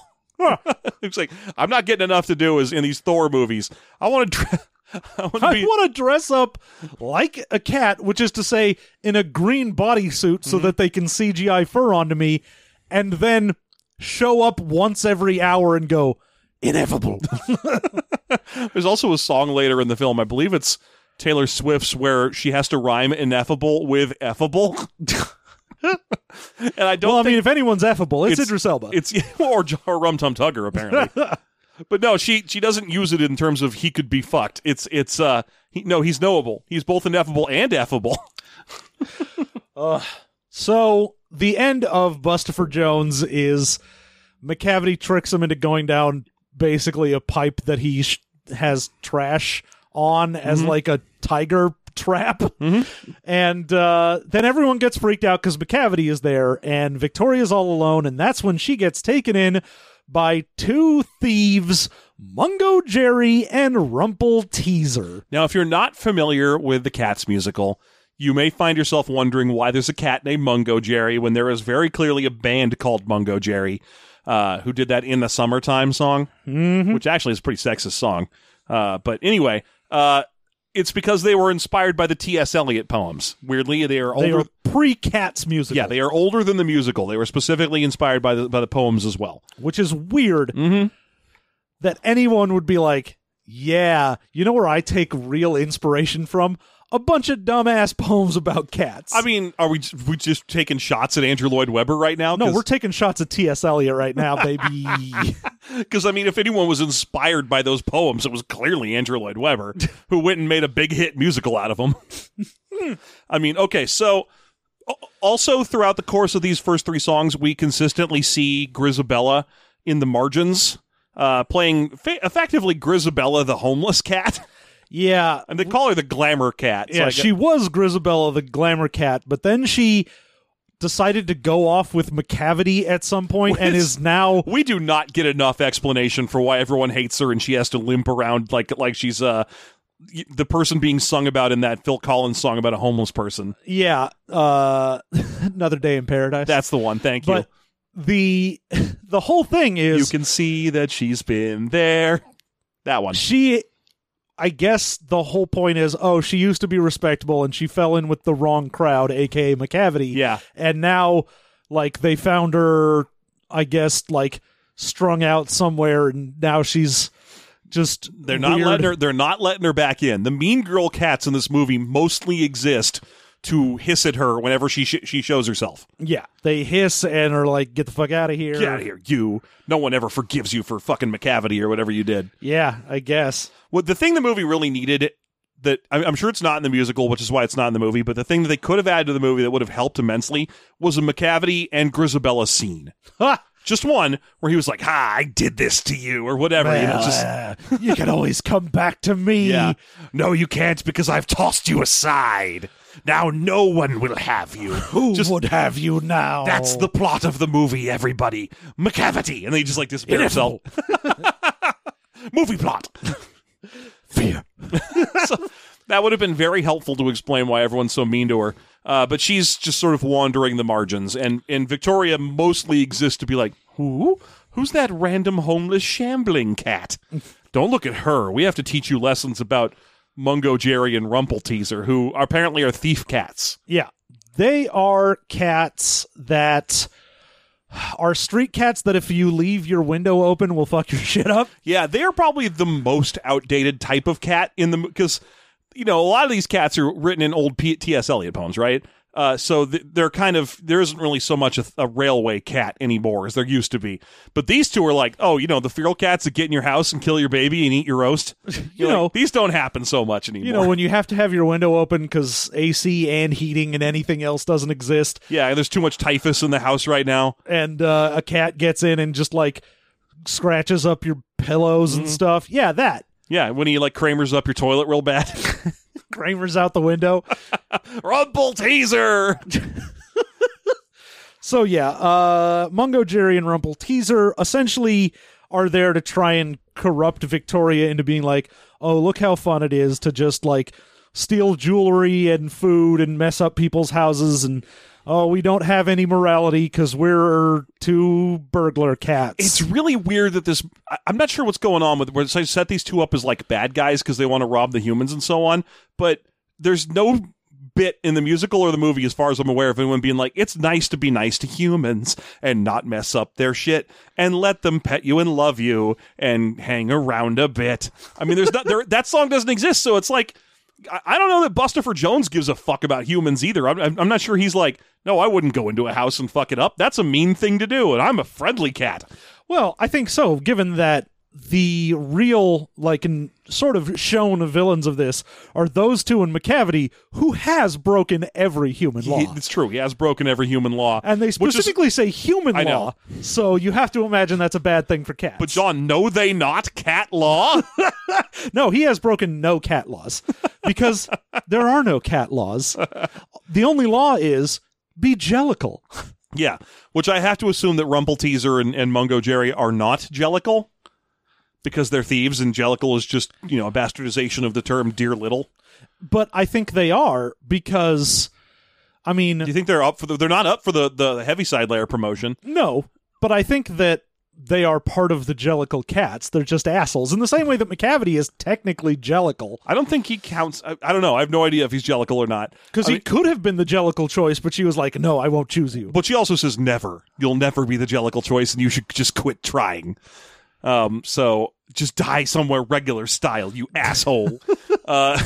Speaker 2: it's like I'm not getting enough to do as in these Thor movies. I want to. Dre- I want to
Speaker 1: I
Speaker 2: be.
Speaker 1: want to dress up like a cat, which is to say, in a green bodysuit so mm-hmm. that they can CGI fur onto me, and then show up once every hour and go, ineffable.
Speaker 2: There's also a song later in the film. I believe it's Taylor Swift's where she has to rhyme ineffable with effable. And I don't.
Speaker 1: well, I mean, if anyone's effable, it's,
Speaker 2: It's-
Speaker 1: Idris Elba.
Speaker 2: It's or, or Rum Tum Tugger apparently. but no, she she doesn't use it in terms of he could be fucked. It's it's uh he, no, he's knowable. He's both ineffable and effable.
Speaker 1: So the end of Bustopher Jones is Macavity tricks him into going down basically a pipe that he sh- has trash on as like a tiger trap. And uh, then everyone gets freaked out because Macavity is there and Victoria's all alone. And that's when she gets taken in by two thieves, Mungojerrie and Rumpleteazer.
Speaker 2: Now, if you're not familiar with the Cats musical, you may find yourself wondering why there's a cat named Mungojerrie when there is very clearly a band called Mungo Jerry uh, who did that in the summertime song, which actually is a pretty sexist song. Uh, but anyway, uh, it's because they were inspired by the T.S. Eliot poems. Weirdly, they are
Speaker 1: They
Speaker 2: older.
Speaker 1: are pre Cats musical.
Speaker 2: yeah, they are older than the musical. They were specifically inspired by the by the poems as well.
Speaker 1: which is weird
Speaker 2: Mm-hmm.
Speaker 1: that anyone would be like, yeah, you know where I take real inspiration from? A bunch of dumbass poems about cats.
Speaker 2: I mean, are we we just taking shots at Andrew Lloyd Webber right now?
Speaker 1: no, we're taking shots at T.S. Eliot right now, baby.
Speaker 2: Because I mean, if anyone was inspired by those poems, it was clearly Andrew Lloyd Webber, who went and made a big hit musical out of them. I mean, okay, so also throughout the course of these first three songs, we consistently see Grisabella in the margins, uh, playing fa- effectively Grisabella, the homeless cat,
Speaker 1: yeah.
Speaker 2: and they call her the glamour cat. So
Speaker 1: Yeah,
Speaker 2: gu-
Speaker 1: she was Grisabella the glamour cat, but then she decided to go off with Macavity at some point and is now
Speaker 2: we do not get enough explanation for why everyone hates her and she has to limp around like like she's uh the person being sung about in that Phil Collins song about a homeless person.
Speaker 1: yeah, uh another day in paradise.
Speaker 2: That's the one. Thank you.
Speaker 1: but the the whole thing is you
Speaker 2: can see that she's been there. That one.
Speaker 1: she I guess the whole point is, oh, she used to be respectable and she fell in with the wrong crowd, aka Macavity.
Speaker 2: Yeah.
Speaker 1: And now like they found her I guess like strung out somewhere and now she's just
Speaker 2: They're not
Speaker 1: weird.
Speaker 2: letting her they're not letting her back in. The mean girl cats in this movie mostly exist to hiss at her whenever she sh- she shows herself.
Speaker 1: Yeah. They hiss and are like, get the fuck out of here.
Speaker 2: Get out of here, you. No one ever forgives you for fucking Macavity or whatever you did.
Speaker 1: Yeah, I guess.
Speaker 2: What the thing the movie really needed that I'm I'm sure it's not in the musical, which is why it's not in the movie. But the thing that they could have added to the movie that would have helped immensely was a Macavity and Grisabella scene. Just one where he was like, "Ha, I did this to you," or whatever. you know, just
Speaker 1: uh, you can always come back to me.
Speaker 2: yeah. No, you can't because I've tossed you aside. Now no one will have you.
Speaker 1: Who
Speaker 2: Just
Speaker 1: would have you now?
Speaker 2: that's the plot of the movie. Everybody, Macavity, and then he just like disappear himself. movie plot.
Speaker 1: fear.
Speaker 2: That would have been very helpful to explain why everyone's so mean to her. Uh, but she's just sort of wandering the margins, and and Victoria mostly exists to be like, who? Who's that random homeless shambling cat? Don't look at her. We have to teach you lessons about Mungojerrie and Rumpleteazer, who apparently are thief cats.
Speaker 1: Yeah. They are cats that are street cats that if you leave your window open will fuck your shit up.
Speaker 2: Yeah, they are probably the most outdated type of cat in the because you know a lot of these cats are written in old P- T.S. Eliot poems, right? Uh, so th- they're kind of there isn't really so much a, a railway cat anymore as there used to be. But these two are like, oh, you know, the feral cats that get in your house and kill your baby and eat your roast. You're
Speaker 1: know-
Speaker 2: like, these don't happen so much anymore.
Speaker 1: You know, when you have to have your window open because AC and heating and anything else doesn't exist,
Speaker 2: yeah, there's too much typhus in the house right now.
Speaker 1: and uh, a cat gets in and just like scratches up your pillows and stuff. Yeah, that.
Speaker 2: Yeah, when he like Kramer's up your toilet real bad.
Speaker 1: Kramer's out the window.
Speaker 2: Rumpleteazer.
Speaker 1: So yeah, uh Mungojerrie and Rumpleteazer essentially are there to try and corrupt Victoria into being like, "Oh, look how fun it is to just like steal jewelry and food and mess up people's houses and oh, we don't have any morality cuz we're two burglar cats."
Speaker 2: It's really weird that this. I'm not sure what's going on with where they set these two up as like bad guys because they want to rob the humans and so on. But there's no bit in the musical or the movie, as far as I'm aware, of anyone being like, "It's nice to be nice to humans and not mess up their shit and let them pet you and love you and hang around a bit." I mean, there's not there, that song doesn't exist, so it's like. I- don't know that Bustopher Jones gives a fuck about humans either. I'm I'm not sure he's like, no, I wouldn't go into a house and fuck it up. That's a mean thing to do, and I'm a friendly cat.
Speaker 1: Well, I think so, given that the real, like, in sort of shown villains of this are those two in Macavity, who has broken every human law.
Speaker 2: He- it's true. He has broken every human law.
Speaker 1: and they
Speaker 2: which is-
Speaker 1: specifically say human
Speaker 2: I know.
Speaker 1: law. So you have to imagine that's a bad thing for cats.
Speaker 2: but John, know they not cat law?
Speaker 1: no, he has broken no cat laws because there are no cat laws. The only law is be Jellicle.
Speaker 2: yeah. Which I have to assume that Rumpleteazer and, and Mungojerrie are not Jellicle because they're thieves, and Jellicle is just you know a bastardization of the term dear little.
Speaker 1: But I think they are because, I mean,
Speaker 2: Do you think they're up for the? They're not up for the the Heaviside Layer promotion.
Speaker 1: No, but I think that they are part of the Jellicle cats. They're just assholes. In the same way that Macavity is technically Jellicle.
Speaker 2: I don't think he counts. I, I don't know. I have no idea if he's Jellicle or not.
Speaker 1: Because he
Speaker 2: mean-
Speaker 1: could have been the Jellicle choice, but she was like, no, I won't choose you.
Speaker 2: But she also says never. You'll never be the Jellicle choice, and you should just quit trying. Um, so just die somewhere regular style, you asshole. uh,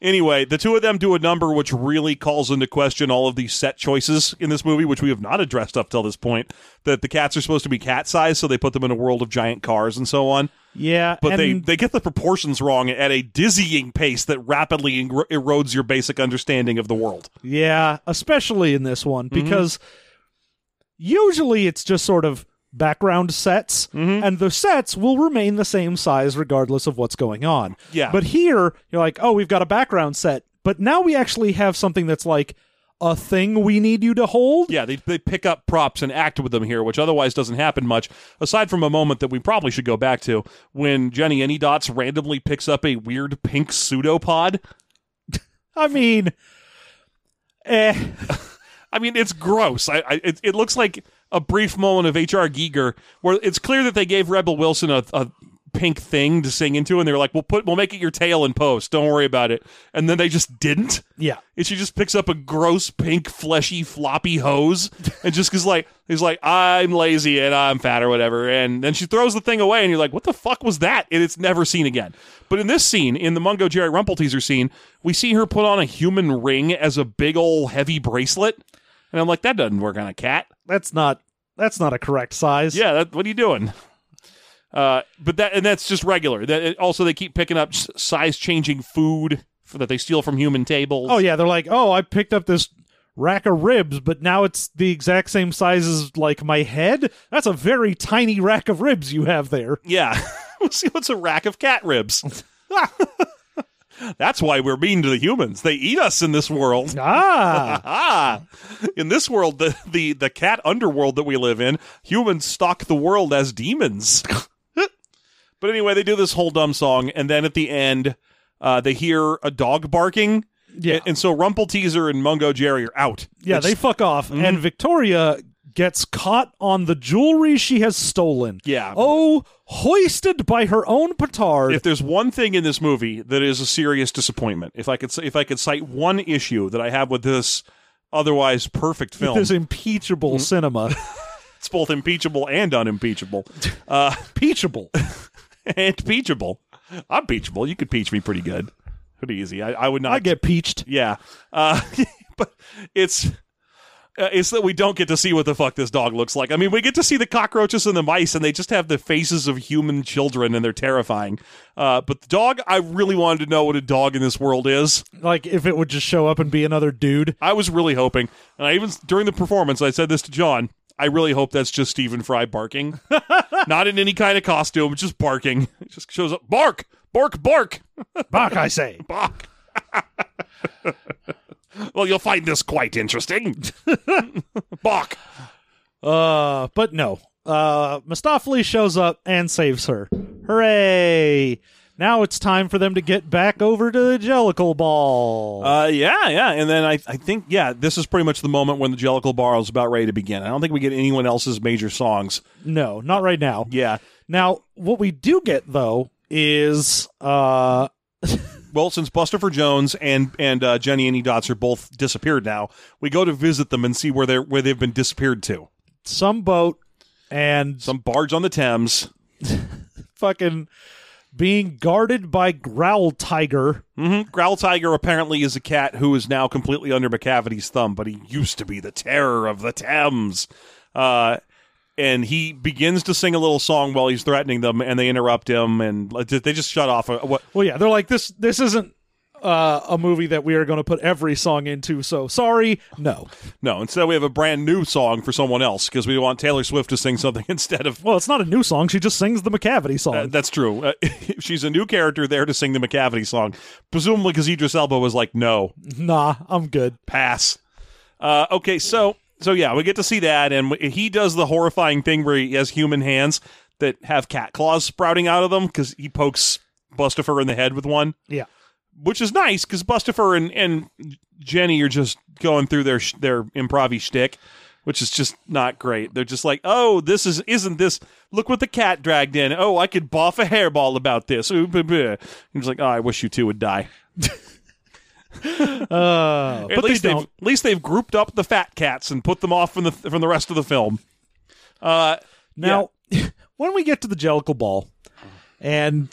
Speaker 2: anyway, the two of them do a number which really calls into question all of these set choices in this movie, which we have not addressed up till this point. That the cats are supposed to be cat size, so they put them in a world of giant cars and so on.
Speaker 1: Yeah,
Speaker 2: But they, they get the proportions wrong at a dizzying pace that rapidly ero- erodes your basic understanding of the world.
Speaker 1: yeah, especially in this one
Speaker 2: Mm-hmm.
Speaker 1: because usually it's just sort of background sets,
Speaker 2: Mm-hmm.
Speaker 1: and the sets will remain the same size regardless of what's going on.
Speaker 2: Yeah.
Speaker 1: But here, you're like, oh, we've got a background set, but now we actually have something that's like a thing we need you to hold.
Speaker 2: Yeah, they, they pick up props and act with them here, which otherwise doesn't happen much, aside from a moment that we probably should go back to when Jennyanydots randomly picks up a weird pink pseudopod.
Speaker 1: I mean, eh.
Speaker 2: I mean, it's gross. I, I it, it looks like a brief moment of H.R. Giger where it's clear that they gave Rebel Wilson a, a pink thing to sing into, and they were like, "We'll put, we'll make it your tail in post. Don't worry about it." And then they just didn't.
Speaker 1: Yeah.
Speaker 2: And she just picks up a gross pink fleshy floppy hose and just goes like he's like I'm lazy and I'm fat or whatever and then she throws the thing away and you're like what the fuck was that and it's never seen again. But in this scene in the Mungojerrie Rumple teaser scene we see her put on a human ring as a big old heavy bracelet and I'm like that doesn't work on a cat.
Speaker 1: That's not that's not a correct size.
Speaker 2: Yeah, that, what are you doing? Uh, but that and that's just regular. That also they keep picking up size changing food for, that they steal from human tables.
Speaker 1: Oh yeah, they're like, "Oh, I picked up this rack of ribs, but now it's the exact same size as like my head. That's a very tiny rack of ribs you have there."
Speaker 2: Yeah. Let's see what's a rack of cat ribs. That's why we're mean to the humans. They eat us in this world.
Speaker 1: Ah.
Speaker 2: Ah, in this world, the, the the cat underworld that we live in, humans stalk the world as demons. but anyway, they do this whole dumb song, and then at the end, uh, they hear a dog barking.
Speaker 1: Yeah.
Speaker 2: and, and so Rumpleteazer and Mungojerrie are out.
Speaker 1: yeah,
Speaker 2: It's-
Speaker 1: they fuck off and Victoria gets caught on the jewelry she has stolen.
Speaker 2: Yeah.
Speaker 1: Oh, hoisted by her own petard.
Speaker 2: if there's one thing in this movie that is a serious disappointment, if I could say, if I could cite one issue that I have with this otherwise perfect film.
Speaker 1: This impeachable
Speaker 2: Mm-hmm.
Speaker 1: cinema.
Speaker 2: It's both impeachable and unimpeachable. Uh,
Speaker 1: Peachable.
Speaker 2: and peachable. I'm peachable. You could peach me pretty good. Pretty easy. I, I would not
Speaker 1: I get peached.
Speaker 2: Yeah. Uh, but it's uh, it's that we don't get to see what the fuck this dog looks like. I mean, we get to see the cockroaches and the mice, and they just have the faces of human children, and they're terrifying. Uh, but the dog, I really wanted to know what a dog in this world is.
Speaker 1: Like if it would just show up and be another dude.
Speaker 2: I was really hoping, and I even during the performance, I said this to John. I really hope that's just Stephen Fry barking, not in any kind of costume, just barking. It just shows up, bark, bark, bark.
Speaker 1: Bach, I say.
Speaker 2: Bach. well, you'll find this quite interesting. Bach.
Speaker 1: Uh, but no. Uh, Mistoffelees shows up and saves her. Hooray! Now it's time for them to get back over to the Jellicle Ball.
Speaker 2: Uh, yeah, yeah. And then I, I think, yeah, this is pretty much the moment when the Jellicle Ball is about ready to begin. I don't think we get anyone else's major songs.
Speaker 1: no, not right now.
Speaker 2: Yeah.
Speaker 1: Now, what we do get though is uh
Speaker 2: Well, since Buster for Jones and and uh, Jennyanydots are both disappeared now, we go to visit them and see where they're where they've been disappeared to.
Speaker 1: some boat and
Speaker 2: Some barge on the Thames.
Speaker 1: fucking being guarded by Growltiger.
Speaker 2: hmm Growltiger apparently is a cat who is now completely under Macavity's thumb, but he used to be the terror of the Thames. Uh, and he begins to sing a little song while he's threatening them, and they interrupt him, and they just shut off. What?
Speaker 1: Well, yeah, they're like this. This isn't uh, a movie that we are going to put every song into. So sorry, no.
Speaker 2: No, instead we have a brand new song for someone else because we want Taylor Swift to sing something instead of.
Speaker 1: Well, it's not a new song. She just sings the Macavity song.
Speaker 2: Uh, that's true. Uh, she's a new character there to sing the Macavity song, presumably because Idris Elba was like, "No,
Speaker 1: nah, I'm good.
Speaker 2: pass. Uh, okay, so so yeah, we get to see that, and he does the horrifying thing where he has human hands that have cat claws sprouting out of them because he pokes Bustopher in the head with one,
Speaker 1: Yeah.
Speaker 2: which is nice because Bustopher and and Jenny are just going through their sh- their improv shtick. Which is just not great. They're just like, oh, this is isn't this? Look what the cat dragged in. Oh, I could boff a hairball about this. Ooh. He's like, oh, I wish you two would die.
Speaker 1: Uh,
Speaker 2: At
Speaker 1: but
Speaker 2: least they've
Speaker 1: don't.
Speaker 2: at least they've grouped up the fat cats and put them off from the from the rest of the film. Uh,
Speaker 1: Now, when we get to the Jellicle Ball, and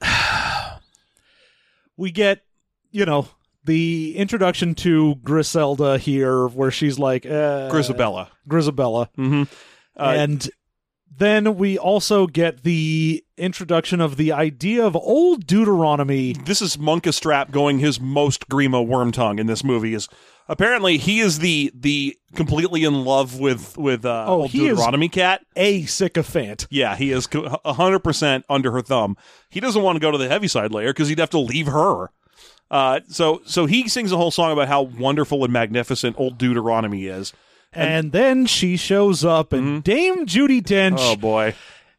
Speaker 1: we get, you know, the introduction to Griselda here, where she's like, uh,
Speaker 2: Grisabella.
Speaker 1: Grisabella.
Speaker 2: Mhm. Uh,
Speaker 1: and then we also get the introduction of the idea of old Deuteronomy.
Speaker 2: This is Munkustrap going his most Grima Wormtongue in this movie. Is apparently he is the the completely in love with with uh,
Speaker 1: Oh,
Speaker 2: old
Speaker 1: he is-
Speaker 2: Deuteronomy cat.
Speaker 1: A sycophant.
Speaker 2: Yeah, he is a hundred percent under her thumb. He doesn't want to go to the heaviside layer because he'd have to leave her. Uh, so so he sings a whole song about how wonderful and magnificent old Deuteronomy is.
Speaker 1: And, then she shows up, and Dame Judi Dench,
Speaker 2: Oh boy.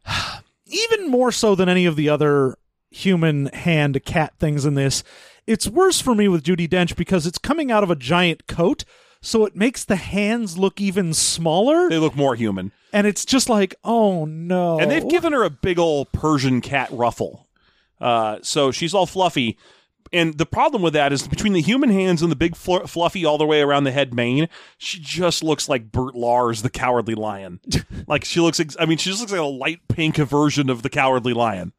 Speaker 1: even more so than any of the other human hand cat things in this, it's worse for me with Judi Dench because it's coming out of a giant coat, so it makes the hands look even smaller,
Speaker 2: They look more human.
Speaker 1: and it's just like, oh no.
Speaker 2: And they've given her a big old Persian cat ruffle. Uh, so she's all fluffy. And the problem with that is between the human hands and the big fl- fluffy all the way around the head mane, she just looks like Bert Lahr, the cowardly lion. like she looks, ex- I mean, she just looks like a light pink version of the cowardly lion.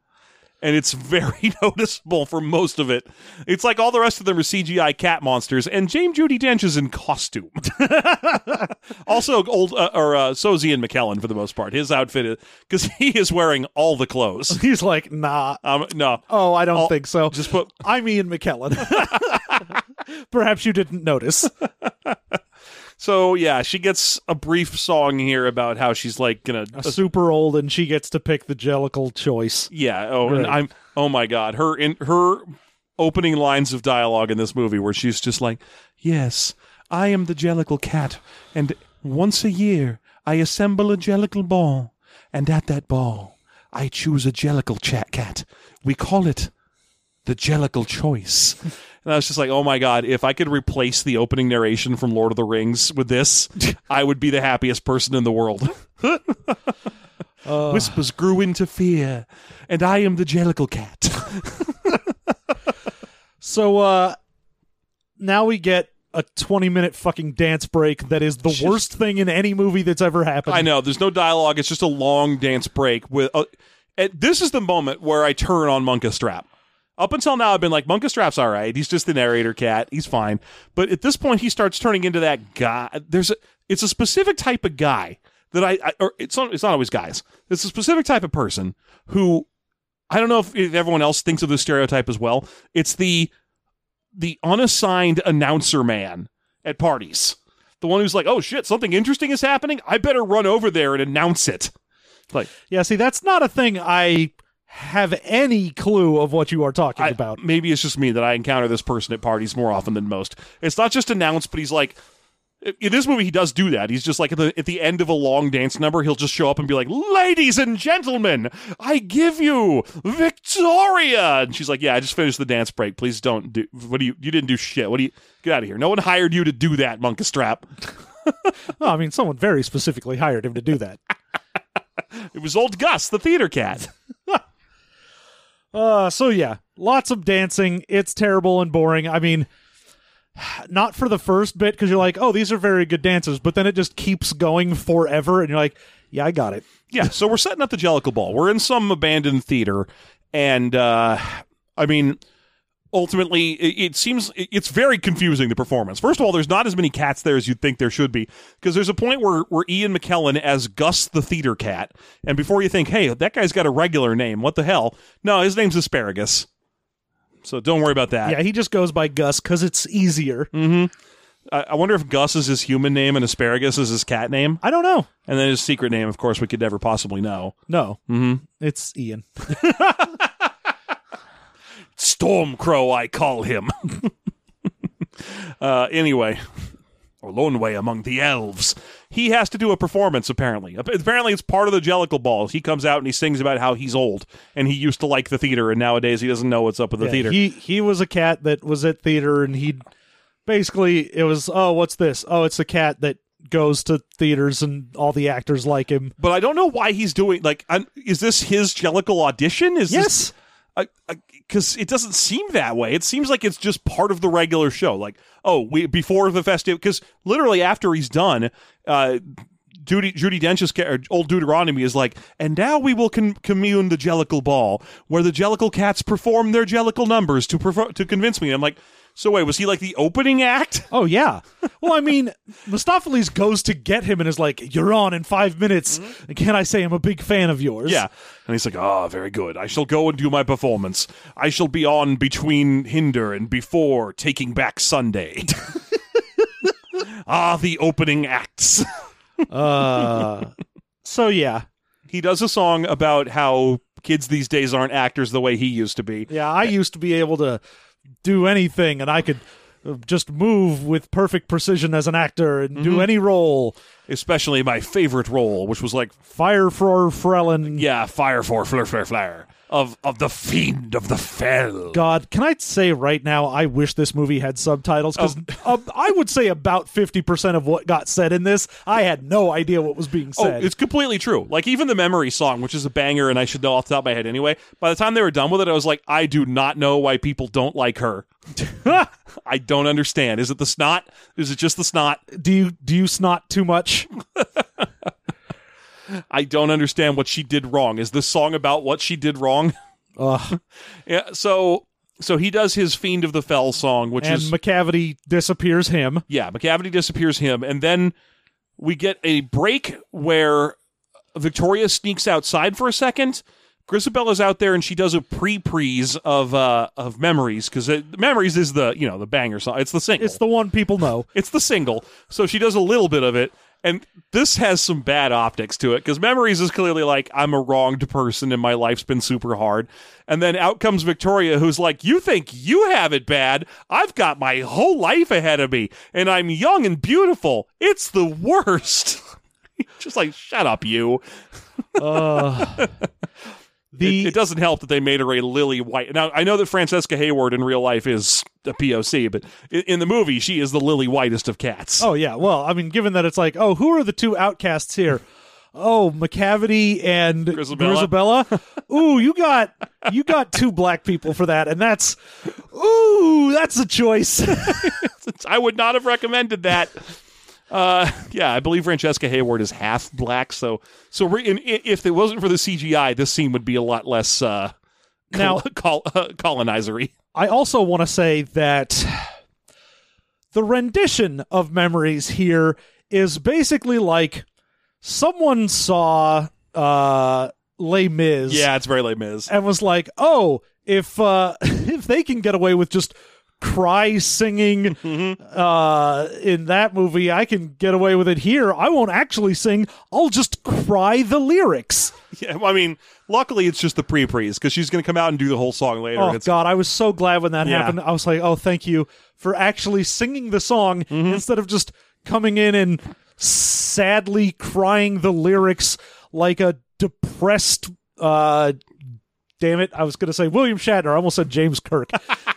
Speaker 2: And it's very noticeable for most of it. It's like all the rest of them are CGI cat monsters, and James Judi Dench is in costume. also, old uh, or uh, Ian McKellen for the most part. His outfit is because he is wearing all the clothes.
Speaker 1: He's like, nah.
Speaker 2: Um, no,
Speaker 1: Oh, I don't
Speaker 2: I'll-
Speaker 1: think so.
Speaker 2: just put
Speaker 1: I'm Ian McKellen. Perhaps you didn't notice.
Speaker 2: So yeah. She gets a brief song here about how she's like gonna.
Speaker 1: Super old, and she gets to pick the Jellicle choice.
Speaker 2: yeah. Oh, and I'm. Oh my god. Her in her opening lines of dialogue in this movie where she's just like, "Yes, I am the Jellicle cat, and once a year I assemble a Jellicle ball, and at that ball I choose a Jellicle chat cat. We call it the Jellicle choice." And I was just like, "Oh my god! If I could replace the opening narration from Lord of the Rings with this, I would be the happiest person in the world." Whispers grew into fear, and I am the Jellicle cat.
Speaker 1: So uh now we get a 20 minute fucking dance break that is the worst thing in any movie that's ever happened.
Speaker 2: I know. There's no dialogue. It's just a long dance break. With uh, and this is the moment where I turn on Munkustrap. Up until now, I've been like, Munkustrap's all right. He's just the narrator cat. He's fine. But at this point, he starts turning into that guy. There's a, it's a specific type of guy that I, I or it's not, it's not always guys. It's a specific type of person who I don't know if, if everyone else thinks of this stereotype as well. It's the the unassigned announcer man at parties. The one who's like, "Oh shit, something interesting is happening. I better run over there and announce it." Like,
Speaker 1: Yeah, see, that's not a thing I have any clue of what you are talking
Speaker 2: I-
Speaker 1: about.
Speaker 2: maybe it's just me that I encounter this person at parties more often than most. It's not just announced, but he's like, in this movie, he does do that. He's just like at the at the end of a long dance number, he'll just show up and be like, "Ladies and gentlemen, I give you Victoria." And she's like, "Yeah, I just finished the dance break. Please don't do. What do you? You didn't do shit. What do you? Get out of here. No one hired you to do that, Munkustrap.
Speaker 1: Oh, I mean, someone very specifically hired him to do that.
Speaker 2: It was old Gus, the theater cat.
Speaker 1: Uh, so yeah, lots of dancing. It's terrible and boring. I mean, not for the first bit because you're like, oh, these are very good dancers, but then it just keeps going forever, and you're like, yeah, I got it.
Speaker 2: Yeah, so we're setting up the Jellicle Ball. We're in some abandoned theater, and uh, I mean, ultimately, it, it seems it- it's very confusing. The performance. First of all, there's not as many cats there as you'd think there should be, because there's a point where where Ian McKellen as Gus the theater cat, and before you think, hey, that guy's got a regular name, what the hell? No, his name's Asparagus. So don't worry about that.
Speaker 1: Yeah, he just goes by Gus because it's easier.
Speaker 2: I, I wonder if Gus is his human name and Asparagus is his cat name,
Speaker 1: I don't know.
Speaker 2: and then his secret name, of course, we could never possibly know.
Speaker 1: No, mm-hmm. it's Ian.
Speaker 2: Stormcrow, I call him. uh, anyway, or Loneway among the elves. He has to do a performance, apparently. Apparently, it's part of the Jellicle Balls. He comes out and he sings about how he's old and he used to like the theater, and nowadays he doesn't know what's up with the
Speaker 1: Yeah,
Speaker 2: theater.
Speaker 1: He he was a cat that was at theater, and he basically it was oh, what's this? Oh, it's a cat that goes to theaters, and all the actors like him.
Speaker 2: but I don't know why he's doing like. I'm, is this his Jellicle audition? Is
Speaker 1: Yes.
Speaker 2: this because it doesn't seem that way. It seems like it's just part of the regular show. Like, oh, we before the festival, because literally after he's done, uh, Judy Judi Dench's old Deuteronomy is like, and now we will commune the Jellicle Ball, where the Jellicle cats perform their Jellicle numbers to to convince me. I'm like, so wait, was he like the opening act?
Speaker 1: Oh yeah. Well, I mean, Mistoffelees goes to get him and is like, "You're on in five minutes." And can I say I'm a big fan of yours?
Speaker 2: Yeah. And he's like, ah, very good. I shall go and do my performance. I shall be on between Hinder and before taking back Sunday. ah, the opening acts.
Speaker 1: Uh, so yeah,
Speaker 2: he does a song about how kids these days aren't actors the way he used to be.
Speaker 1: yeah. I used to be able to do anything, and I could uh, just move with perfect precision as an actor and do any role.
Speaker 2: Especially my favorite role, which was like,
Speaker 1: Fire for Frelin.
Speaker 2: yeah, fire for flare flare flare of of the fiend of the fell.
Speaker 1: God, can I say right now, I wish this movie had subtitles because um, um, I would say about fifty percent of what got said in this, I had no idea what was being
Speaker 2: Oh,
Speaker 1: said.
Speaker 2: it's completely true. Like even the memory song, which is a banger, and I should know off the top of my head anyway. By the time they were done with it, I was like, I do not know why people don't like her. I don't understand. Is it the snot? Is it just the snot?
Speaker 1: do you do you snot too much?
Speaker 2: I don't understand what she did wrong. Is this song about what she did wrong?
Speaker 1: Ugh.
Speaker 2: yeah. So so he does his fiend of the fell song, which
Speaker 1: and
Speaker 2: is
Speaker 1: Macavity disappears him.
Speaker 2: yeah, Macavity disappears him, and then we get a break where Victoria sneaks outside for a second. Grisabella's out there and she does a pre-prees of uh of memories because memories is the you know the banger song. It's the single.
Speaker 1: It's the one people know.
Speaker 2: It's the single. So she does a little bit of it. And this has some bad optics to it because Memories is clearly like, I'm a wronged person and my life's been super hard. And then out comes Victoria, who's like, You think you have it bad? I've got my whole life ahead of me and I'm young and beautiful. It's the worst. Just like, shut up, you.
Speaker 1: Uh, the
Speaker 2: It, it doesn't help that they made her a lily white. Now, I know that Francesca Hayward in real life is a POC, but in, in the movie, she is the lily whitest of cats.
Speaker 1: oh yeah. Well, I mean, given that it's like, oh, who are the two outcasts here? Oh, Macavity and
Speaker 2: Grisabella.
Speaker 1: Ooh, you got you got two black people for that, and that's ooh, that's a choice.
Speaker 2: I would not have recommended that. Uh, yeah, I believe Francesca Hayward is half black, so so re- in, if it wasn't for the CGI, this scene would be a lot less uh,
Speaker 1: Now-
Speaker 2: col- uh, colonizery.
Speaker 1: I also want to say that the rendition of memories here is basically like someone saw uh Les Mis
Speaker 2: Yeah, it's very late, Miz.
Speaker 1: and was like, "Oh, if uh if they can get away with just cry singing uh in that movie, I can get away with it here. I won't actually sing. I'll just cry the lyrics."
Speaker 2: Yeah, well, I mean, luckily it's just the pre-pre's because she's going to come out and do the whole song later.
Speaker 1: Oh
Speaker 2: it's,
Speaker 1: God, I was so glad when that
Speaker 2: Yeah.
Speaker 1: happened. I was like, "Oh, thank you for actually singing the song
Speaker 2: Mm-hmm.
Speaker 1: instead of just coming in and sadly crying the lyrics like a depressed." uh Damn it! I was going to say William Shatner. I almost said James Kirk.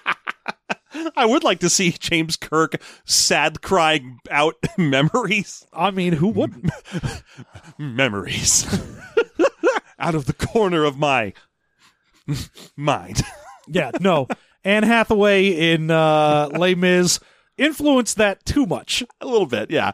Speaker 2: I would like to see James Kirk sad crying out memories.
Speaker 1: I mean, who wouldn't?
Speaker 2: Memories. out of the corner of my mind.
Speaker 1: yeah, no. Anne Hathaway in uh, Les Mis influenced that too much.
Speaker 2: a little bit, yeah.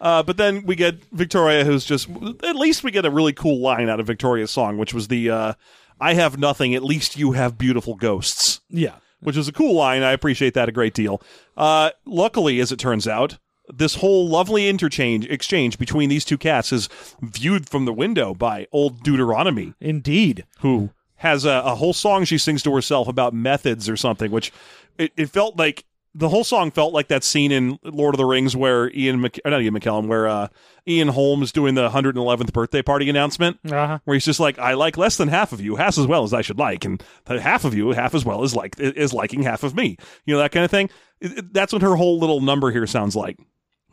Speaker 2: Uh, but then we get Victoria, who's just at least we get a really cool line out of Victoria's song, which was the uh, "I have nothing, at least you have beautiful ghosts,"
Speaker 1: Yeah,
Speaker 2: which is a cool line. I appreciate that a great deal. Uh, luckily, as it turns out, this whole lovely interchange exchange between these two cats is viewed from the window by old Deuteronomy,
Speaker 1: indeed.
Speaker 2: who has a, a whole song she sings to herself about methods or something, which it, it felt like the whole song felt like that scene in Lord of the Rings where Ian, Mc, not Ian McKellen, where uh, Ian Holm's doing the 111th birthday party announcement,
Speaker 1: Uh-huh.
Speaker 2: where he's just like, "I like less than half of you, half as well as I should like, and half of you, half as well as like is liking half of me." You know that kind of thing. That's what her whole little number here sounds like.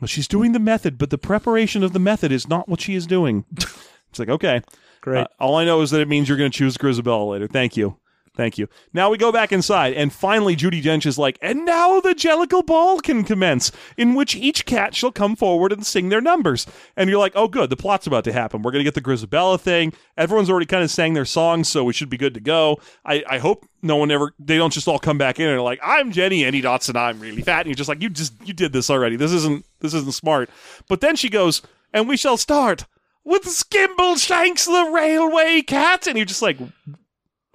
Speaker 2: Well, she's doing the method, but the preparation of the method is not what she is doing. it's like okay.
Speaker 1: Great.
Speaker 2: Uh, all I know is that it means you're going to choose Grisabella later. Thank you. Thank you. Now we go back inside, and finally Judi Dench is like, and now the Jellicle Ball can commence, in which each cat shall come forward and sing their numbers. And you're like, oh, good, the plot's about to happen. We're going to get the Grisabella thing. Everyone's already kind of sang their songs, so we should be good to go. I, I hope no one ever, they don't just all come back in and are like, I'm Jenny Annie and I'm really fat. And you're just like, you just, you did this already. This isn't, this isn't smart. But then she goes, and we shall start with Skimbleshanks the Railway Cat. And you're just like,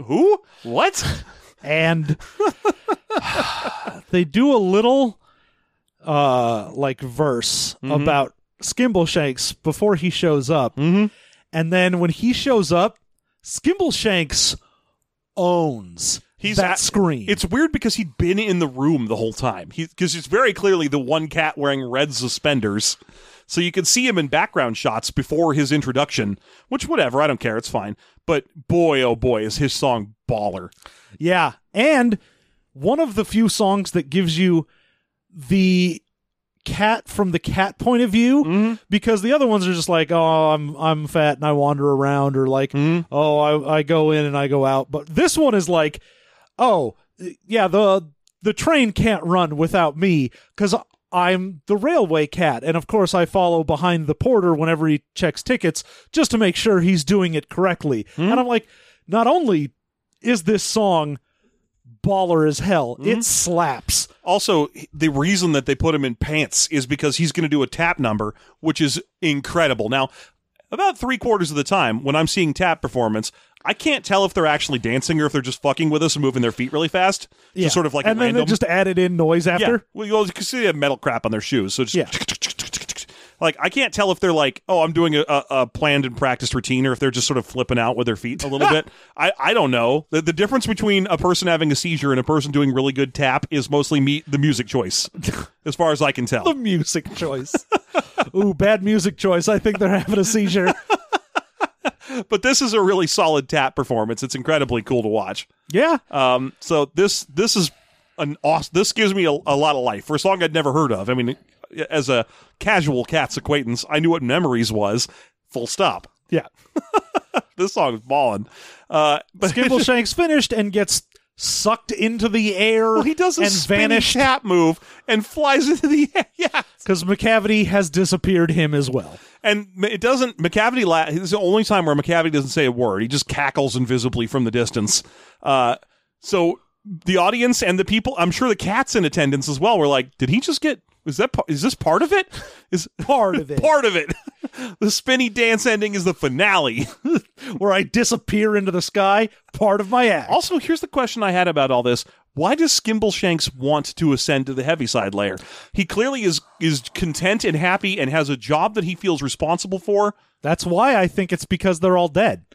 Speaker 2: who? What?
Speaker 1: and they do a little uh like verse
Speaker 2: Mm-hmm.
Speaker 1: about Skimbleshanks before he shows up.
Speaker 2: Mhm.
Speaker 1: And then when he shows up, Skimbleshanks owns
Speaker 2: He's
Speaker 1: that screen.
Speaker 2: It's weird because he'd been in the room the whole time. Because it's very clearly the one cat wearing red suspenders. So you can see him in background shots before his introduction, which, whatever, I don't care. It's fine. But boy, oh boy, is his song baller.
Speaker 1: yeah. And one of the few songs that gives you the cat from the cat point of view
Speaker 2: Mm-hmm.
Speaker 1: because the other ones are just like oh I'm I'm fat and I wander around or like
Speaker 2: Mm-hmm.
Speaker 1: oh I I go in and I go out but this one is like oh yeah the the train can't run without me cuz I'm the railway cat. And of course I follow behind the porter whenever he checks tickets just to make sure he's doing it correctly. Hmm? And I'm like not only is this song baller as hell hmm? it slaps.
Speaker 2: Also, the reason that they put him in pants is because he's going to do a tap number, which is incredible. Now, about three quarters of the time when I'm seeing tap performance, I can't tell if they're actually dancing or if they're just fucking with us and moving their feet really fast. Just sort of like
Speaker 1: and then
Speaker 2: random.
Speaker 1: they just added in noise
Speaker 2: yeah.
Speaker 1: after
Speaker 2: Well, you can see they have metal crap on their shoes, so just
Speaker 1: Yeah.
Speaker 2: like I can't tell if they're like, oh, I'm doing a, a, a planned and practiced routine, or if they're just sort of flipping out with their feet a little bit. I, I don't know. The, the difference between a person having a seizure and a person doing really good tap is mostly me the music choice, as far as I can tell.
Speaker 1: the music choice. Ooh, bad music choice. I think they're having a seizure.
Speaker 2: But this is a really solid tap performance. It's incredibly cool to watch.
Speaker 1: Yeah.
Speaker 2: Um, so this this is an awesome. This gives me a, a lot of life for a song I'd never heard of. I mean, as a casual Cats acquaintance, I knew what Memories was. Full stop.
Speaker 1: Yeah.
Speaker 2: This song is balling. Uh, but
Speaker 1: Skimbleshanks finished and gets sucked into the air
Speaker 2: well, he does a
Speaker 1: and vanished
Speaker 2: tap move and flies into the air. Yeah,
Speaker 1: because Macavity has disappeared him as well.
Speaker 2: and it doesn't. Macavity. La- this is the only time where Macavity doesn't say a word. He just cackles invisibly from the distance. Uh, so the audience and the people, I'm sure the cats in attendance as well, were like, "Did he just get? Is that? Is this part of it? Is
Speaker 1: Part of it.
Speaker 2: part of it? the spinny dance ending is the finale."
Speaker 1: Where I disappear into the sky, part of my act.
Speaker 2: Also, here's the question I had about all this. Why does Skimbleshanks want to ascend to the heaviside layer? He clearly is is content and happy and has a job that he feels responsible for.
Speaker 1: That's why I think it's because they're all dead.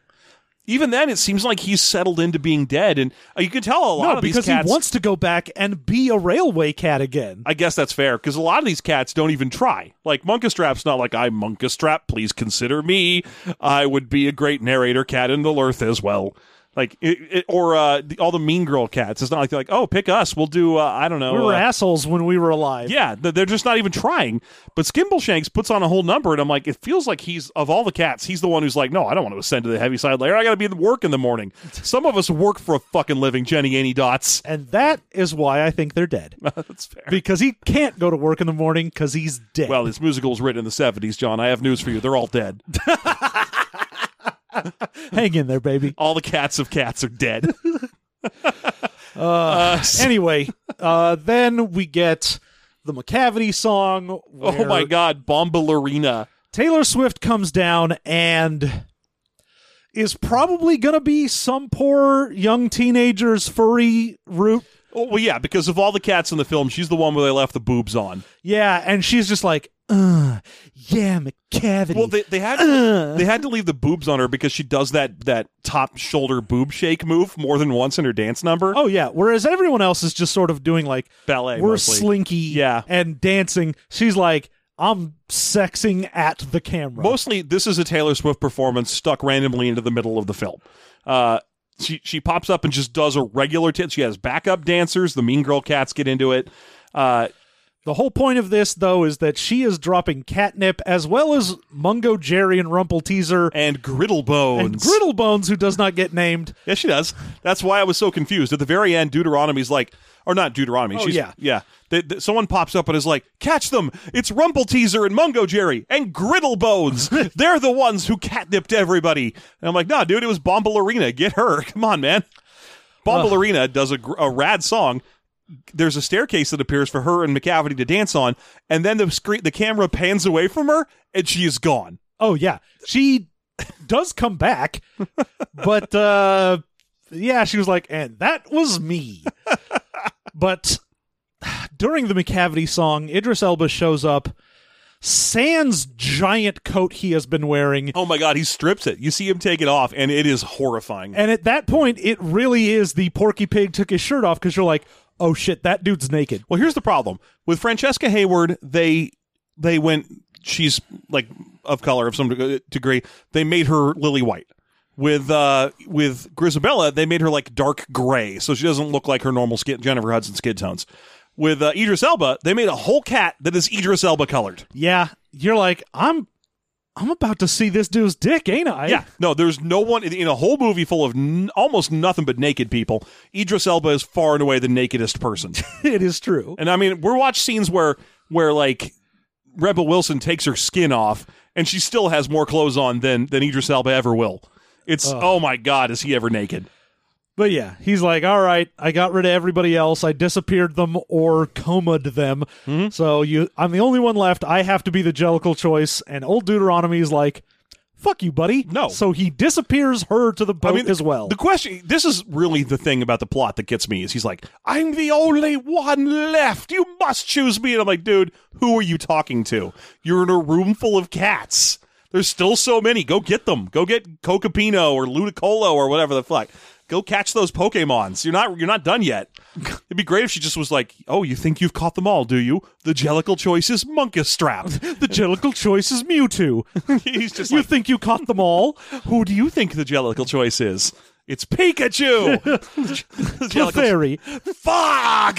Speaker 2: Even then, it seems like he's settled into being dead, and uh, you can tell a lot
Speaker 1: No,
Speaker 2: of these
Speaker 1: because
Speaker 2: cats.
Speaker 1: he wants to go back and be a railway cat again.
Speaker 2: I guess that's fair because a lot of these cats don't even try. Like Munkustrap's not like I'm Munkustrap. Please consider me. I would be a great narrator cat in the Earth as well. Like it, it, or uh, the, all the Mean Girl cats. It's not like they're like, oh, pick us. We'll do. Uh, I don't know.
Speaker 1: we were
Speaker 2: uh,
Speaker 1: assholes when we were alive.
Speaker 2: Yeah, they're just not even trying. But Skimbleshanks puts on a whole number, and I'm like, it feels like he's of all the cats, he's the one who's like, no, I don't want to ascend to the Heaviside Layer. I got to be at work in the morning. Some of us work for a fucking living, Jennyanydots.
Speaker 1: And that is why I think they're dead.
Speaker 2: That's fair.
Speaker 1: because he can't go to work in the morning because he's dead.
Speaker 2: Well, this musical was written in the 70s, John. I have news for you. They're all dead.
Speaker 1: hang in there, baby.
Speaker 2: All the cats of cats are dead.
Speaker 1: anyway, uh, then we get the Macavity song.
Speaker 2: oh my God, Bombalurina.
Speaker 1: Taylor Swift comes down and is probably going to be some poor young teenager's furry root.
Speaker 2: Oh, well, yeah, because of all the cats in the film, she's the one where they left the boobs on.
Speaker 1: Yeah, and she's just like, uh, yeah, Macavity.
Speaker 2: Well, they, they had
Speaker 1: Uh.
Speaker 2: they had to leave the boobs on her because she does that that top shoulder boob shake move more than once in her dance number.
Speaker 1: oh yeah, whereas everyone else is just sort of doing like
Speaker 2: ballet,
Speaker 1: we're
Speaker 2: mostly.
Speaker 1: slinky,
Speaker 2: Yeah.
Speaker 1: and dancing. She's like, I'm sexing at the camera.
Speaker 2: Mostly, this is a Taylor Swift performance stuck randomly into the middle of the film. Uh, she she pops up and just does a regular. T- she has backup dancers. The Mean Girl cats get into it. Uh,
Speaker 1: The whole point of this, though, is that she is dropping catnip as well as Mungojerrie and Rumpleteazer
Speaker 2: and Griddlebones.
Speaker 1: and Griddlebones, who does not get named.
Speaker 2: Yeah, she does. That's why I was so confused. At the very end, Deuteronomy's like, or not Deuteronomy.
Speaker 1: Oh,
Speaker 2: she's,
Speaker 1: yeah.
Speaker 2: yeah. They- they- someone pops up and is like, catch them! It's Rumpleteazer and Mungojerrie and Griddlebones. They're the ones who catnipped everybody. And I'm like, nah, dude, it was Bombalurina. Get her. Come on, man. Bombalurina does a, a rad song. There's a staircase that appears for her and Macavity to dance on, and then the screen, the camera pans away from her, and she is gone.
Speaker 1: Oh yeah, she does come back, but uh, yeah, she was like, and that was me. but during the Macavity song, Idris Elba shows up. Sans giant coat he has been wearing.
Speaker 2: Oh my god, he strips it. You see him take it off, and it is horrifying.
Speaker 1: And at that point, it really is the Porky Pig took his shirt off because you're like, oh shit, that dude's naked.
Speaker 2: Well, here's the problem with Francesca Hayward. They they went. She's like of color of some degree. They made her lily white. With uh with Grisabella, they made her like dark gray, so she doesn't look like her normal skin, Jennifer Hudson skin tones. With uh, Idris Elba, they made a whole cat that is Idris Elba colored.
Speaker 1: Yeah, you're like, I'm, I'm about to see this dude's dick, ain't I?
Speaker 2: Yeah, no, there's no one in, a whole movie full of n- almost nothing but naked people. Idris Elba is far and away the nakedest person.
Speaker 1: it is true.
Speaker 2: And I mean, we're watch scenes where where like Rebel Wilson takes her skin off and she still has more clothes on than than Idris Elba ever will. It's oh my god, is he ever naked?
Speaker 1: But yeah, he's like, all right, I got rid of everybody else. I disappeared them or comaed them.
Speaker 2: Mm-hmm.
Speaker 1: So you, I'm the only one left. I have to be the Jellicle choice. And old Deuteronomy is like, fuck you, buddy.
Speaker 2: No.
Speaker 1: So he disappears her to the boat as well.
Speaker 2: The question this is really the thing about the plot that gets me is he's like, I'm the only one left. You must choose me. And I'm like, dude, who are you talking to? You're in a room full of cats. There's still so many. Go get them. Go get Cocopino or Ludicolo or whatever the fuck. Go catch those Pokemons. You're not you're not done yet. It'd be great if she just was like, "Oh, you think you've caught them all, do you? The Jellicle choice is Munkustrap."
Speaker 1: the Jellicle choice is Mewtwo.
Speaker 2: He's just
Speaker 1: you
Speaker 2: like,
Speaker 1: think you caught them all?
Speaker 2: "Who do you think the Jellicle choice is?" It's Pikachu. The
Speaker 1: The fairy.
Speaker 2: Fuck.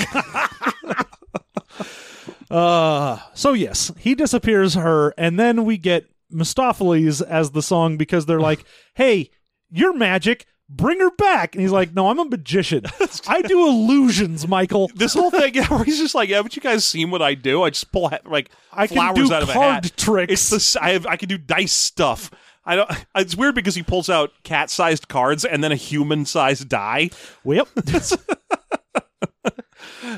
Speaker 1: Uh, so yes, he disappears her, and then we get Mistoffelees as the song because they're like, "Hey, you're magic, bring her back." And he's like, "No, I'm a magician. I do illusions, Michael.
Speaker 2: this whole thing, yeah, where he's just like, "Yeah, but you guys seen what I do? I just pull like
Speaker 1: I can
Speaker 2: flowers
Speaker 1: do
Speaker 2: out of a
Speaker 1: card
Speaker 2: hat.
Speaker 1: tricks."
Speaker 2: It's the I have I can do dice stuff. I don't. It's weird because he pulls out cat-sized cards and then a human-sized die.
Speaker 1: Well,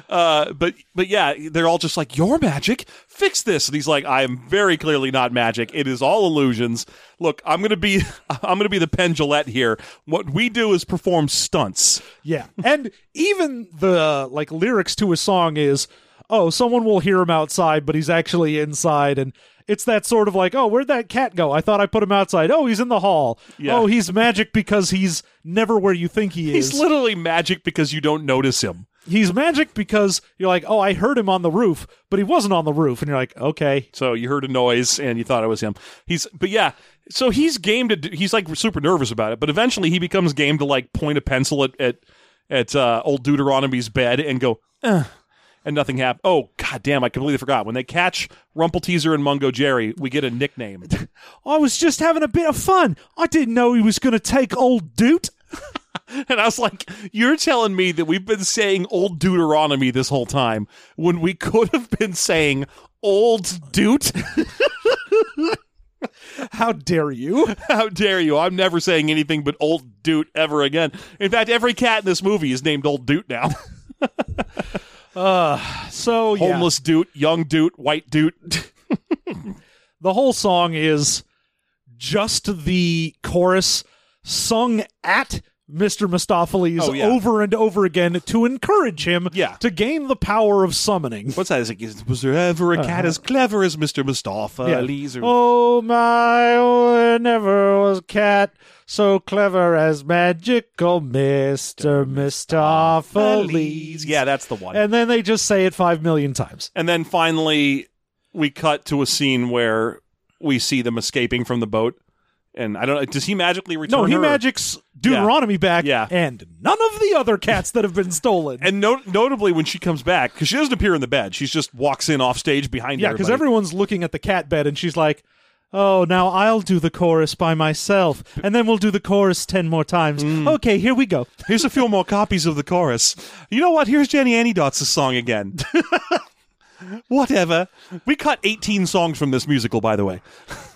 Speaker 2: uh, but but yeah, they're all just like, "You're magic. Fix this." And he's like, "I am very clearly not magic. It is all illusions. Look, I'm gonna be I'm gonna be the pendulette here. What we do is perform stunts."
Speaker 1: Yeah. And even the like lyrics to his song is, oh, someone will hear him outside, but he's actually inside and it's that sort of like, oh, where'd that cat go? I thought I put him outside. Oh, he's in the hall.
Speaker 2: Yeah.
Speaker 1: Oh, he's magic because he's never where you think he is.
Speaker 2: He's literally magic because you don't notice him.
Speaker 1: He's magic because you're like, oh, I heard him on the roof, but he wasn't on the roof. And you're like, okay.
Speaker 2: So you heard a noise and you thought it was him. He's, but yeah. So he's game to. He's like super nervous about it, but eventually he becomes game to like point a pencil at at at uh, old Deuteronomy's bed and go, eh, and nothing happened. Oh god damn! I completely forgot. When they catch Rumpleteazer and Mungojerrie, we get a nickname.
Speaker 1: I was just having a bit of fun. I didn't know he was going to take old Doot.
Speaker 2: And I was like, "You're telling me that we've been saying old Deuteronomy this whole time when we could have been saying old Doot?
Speaker 1: How dare you?
Speaker 2: How dare you? I'm never saying anything but old Doot ever again. In fact, every cat in this movie is named Old Doot now.
Speaker 1: Uh, so, yeah.
Speaker 2: Homeless Doot, young Doot, white Doot.
Speaker 1: the whole song is just the chorus sung at Mr. Mistoffelees
Speaker 2: Oh, yeah.
Speaker 1: over and over again to encourage him
Speaker 2: Yeah.
Speaker 1: to gain the power of summoning.
Speaker 2: What's that? Is it, is- was there ever a cat uh-huh. as clever as Mr. Mistoffelees? Or-
Speaker 1: Oh my, oh, there never was a cat so clever as magical Mr. Mistoffelees.
Speaker 2: Yeah, that's the one.
Speaker 1: And then they just say it five million times.
Speaker 2: And then finally, we cut to a scene where we see them escaping from the boat. And I don't know. Does he magically return?
Speaker 1: No, he
Speaker 2: her?
Speaker 1: magics Deuteronomy back,
Speaker 2: Yeah.
Speaker 1: and none of the other cats that have been stolen.
Speaker 2: And not- notably, when she comes back, because she doesn't appear in the bed, she just walks in off stage behind.
Speaker 1: yeah, because everyone's looking at the cat bed, and she's like, "Oh, now I'll do the chorus by myself, and then we'll do the chorus ten more times."
Speaker 2: Mm.
Speaker 1: Okay, here we go.
Speaker 2: Here's a few more copies of the chorus. You know what? Here's Jennyanydots' song again. Whatever. We cut 18 songs from this musical, by the way.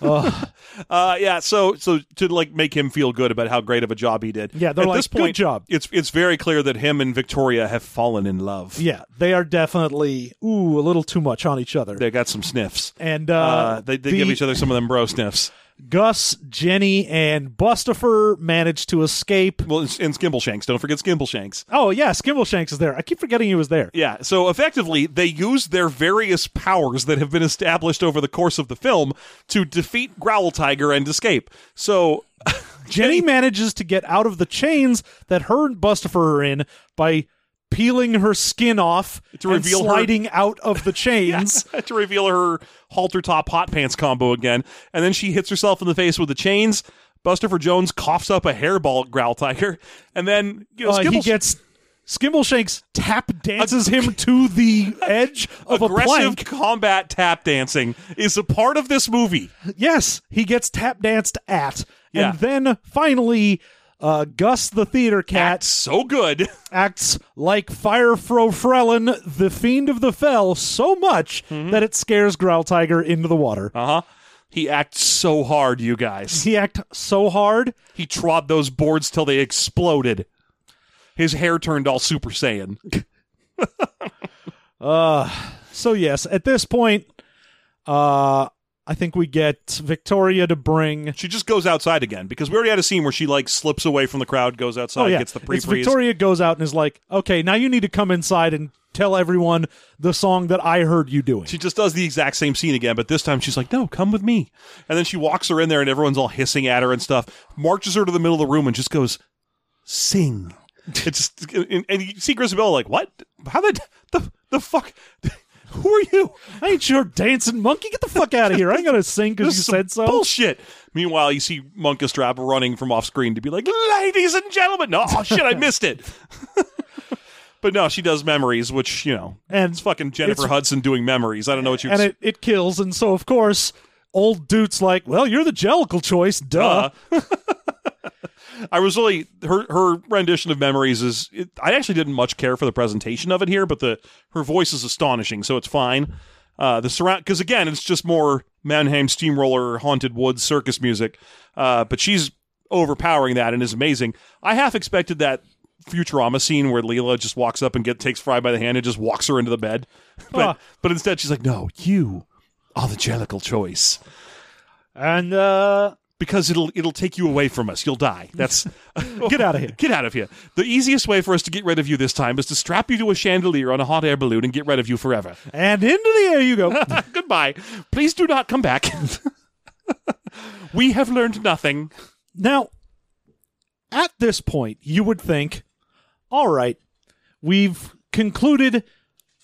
Speaker 2: uh, yeah. So, so to like make him feel good about how great of a job he did.
Speaker 1: Yeah, they're
Speaker 2: At
Speaker 1: like,
Speaker 2: this
Speaker 1: "Good
Speaker 2: point,
Speaker 1: job."
Speaker 2: It's it's very clear that him and Victoria have fallen in love.
Speaker 1: Yeah, they are definitely ooh a little too much on each other.
Speaker 2: They got some sniffs.
Speaker 1: and uh,
Speaker 2: Uh, they they
Speaker 1: the-
Speaker 2: give each other some of them bro sniffs.
Speaker 1: Gus, Jenny, and Bustopher manage to escape.
Speaker 2: Well, and, and Skimbleshanks. Don't forget Skimbleshanks.
Speaker 1: Oh yeah, Skimbleshanks is there. I keep forgetting he was there.
Speaker 2: Yeah, so effectively, they use their various powers that have been established over the course of the film to defeat Growl Tiger and escape. So,
Speaker 1: Jenny manages to get out of the chains that her and Bustopher are in by peeling her skin off
Speaker 2: To
Speaker 1: and
Speaker 2: reveal her-
Speaker 1: sliding out of the chains.
Speaker 2: to reveal her halter top hot pants combo again, and then she hits herself in the face with the chains. Bustopher Jones coughs up a hairball at Growltiger, and then you know,
Speaker 1: Uh, he gets Skimbleshanks tap dances him to the edge of a
Speaker 2: aggressive
Speaker 1: plank.
Speaker 2: combat tap dancing is a part of this movie.
Speaker 1: Yes, he gets tap danced at,
Speaker 2: Yeah.
Speaker 1: and then finally. Uh, Gus the theater cat
Speaker 2: That's so good.
Speaker 1: acts like Firefrorefiddle, the fiend of the fell, so much
Speaker 2: Mm-hmm.
Speaker 1: that it scares Growltiger into the water.
Speaker 2: Uh huh. He acts so hard, you guys.
Speaker 1: He act so hard.
Speaker 2: He trod those boards till they exploded. His hair turned all Super Saiyan.
Speaker 1: Uh, so yes, at this point, uh, I think we get Victoria to bring.
Speaker 2: She just goes outside again because we already had a scene where she like slips away from the crowd, goes outside,
Speaker 1: Oh yeah,
Speaker 2: gets the
Speaker 1: it's
Speaker 2: pre-freeze.
Speaker 1: Victoria goes out and is like, "Okay, now you need to come inside and tell everyone the song that I heard you doing."
Speaker 2: She just does the exact same scene again, but this time she's like, "No, come with me." And then she walks her in there, and everyone's all hissing at her and stuff. Marches her to the middle of the room and just goes, "Sing." It's just, and, and you see Grisabella like, "What? How the the the fuck? Who are you?"
Speaker 1: I ain't your dancing monkey. Get the fuck out of here! I ain't gonna sing because you said so.
Speaker 2: Bullshit. Meanwhile, you see Munkustrap running from off screen to be like, "Ladies and gentlemen!" No, oh shit, I missed it. but no, she does memories, which you know,
Speaker 1: And
Speaker 2: it's fucking Jennifer
Speaker 1: it's-
Speaker 2: Hudson doing memories. I don't know what you.
Speaker 1: and it, it kills, and so of course, old dude's like, "Well, you're the Jellicle choice, duh."
Speaker 2: Uh, I was really her her rendition of memories is. It, I actually didn't much care for the presentation of it here, but the her voice is astonishing, so it's fine. Uh, the surround because again, it's just more Mannheim Steamroller Haunted Woods circus music, uh, but she's overpowering that and is amazing. I half expected that Futurama scene where Leela just walks up and get takes Fry by the hand and just walks her into the bed. But
Speaker 1: Ah.
Speaker 2: but instead she's like, "No, you are the jellicle choice
Speaker 1: And uh,
Speaker 2: because it'll it'll take you away from us. You'll die. That's
Speaker 1: get out of here.
Speaker 2: Get out of here. The easiest way for us to get rid of you this time is to strap you to a chandelier on a hot air balloon and get rid of you forever.
Speaker 1: And into the air you go.
Speaker 2: Goodbye. Please do not come back. we have learned nothing.
Speaker 1: Now, at this point, you would think, all right, we've concluded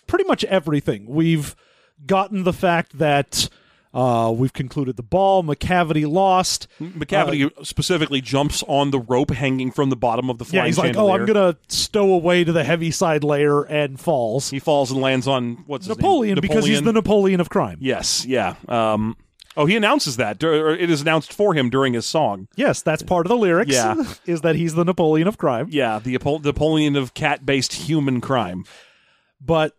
Speaker 1: pretty much everything. We've gotten the fact that uh, we've concluded the ball, Macavity lost.
Speaker 2: Macavity specifically jumps on the rope hanging from the bottom of the
Speaker 1: Yeah,
Speaker 2: flying
Speaker 1: he's like, oh, I'm going to stow away to the Heaviside Layer and falls.
Speaker 2: He falls and lands on what's his
Speaker 1: Napoleon,
Speaker 2: name?
Speaker 1: because he's the Napoleon of crime.
Speaker 2: yes, yeah. Um, oh, he announces that. Or It is announced for him during his song.
Speaker 1: Yes, that's part of the lyrics.
Speaker 2: Yeah.
Speaker 1: is that he's the Napoleon of crime.
Speaker 2: Yeah, the Apo- Napoleon of cat-based human crime.
Speaker 1: But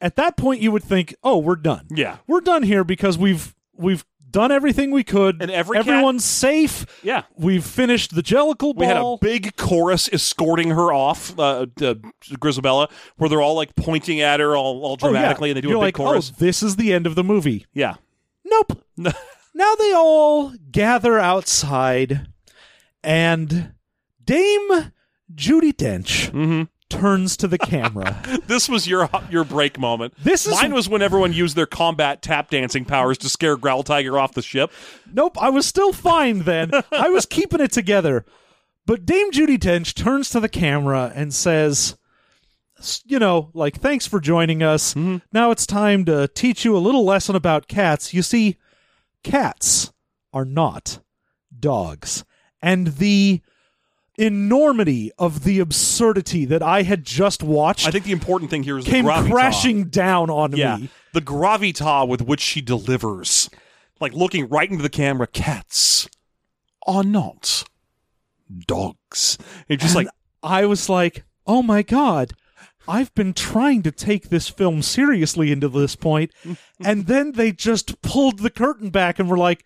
Speaker 1: at that point, you would think, oh, we're done.
Speaker 2: Yeah,
Speaker 1: we're done here because we've we've done everything we could.
Speaker 2: And every cat-
Speaker 1: everyone's safe.
Speaker 2: yeah.
Speaker 1: We've finished the Jellicle ball.
Speaker 2: We had a big chorus escorting her off, uh, uh, Grisabella, where they're all like pointing at her all, all
Speaker 1: Oh, yeah.
Speaker 2: dramatically, and they do
Speaker 1: You're
Speaker 2: a big
Speaker 1: like,
Speaker 2: chorus.
Speaker 1: Oh, this is the end of the movie.
Speaker 2: Yeah,
Speaker 1: Nope. now they all gather outside, and Dame Judi Dench
Speaker 2: Mm-hmm.
Speaker 1: Turns to the camera.
Speaker 2: this was your your break moment.
Speaker 1: This is-
Speaker 2: mine was when everyone used their combat tap dancing powers to scare Growltiger off the ship.
Speaker 1: Nope, I was still fine then. I was keeping it together. But Dame Judi Dench turns to the camera and says, you know, like, thanks for joining us. Mm-hmm. Now it's time to teach you a little lesson about cats. You see, cats are not dogs. And the enormity of the absurdity that I had just watched
Speaker 2: I think the important thing here is
Speaker 1: came crashing down on
Speaker 2: Yeah,
Speaker 1: me.
Speaker 2: the gravita with which she delivers, like looking right into the camera. Cats are not dogs. It's just like
Speaker 1: I was like, oh my God, I've been trying to take this film seriously into this point, and then they just pulled the curtain back and were like,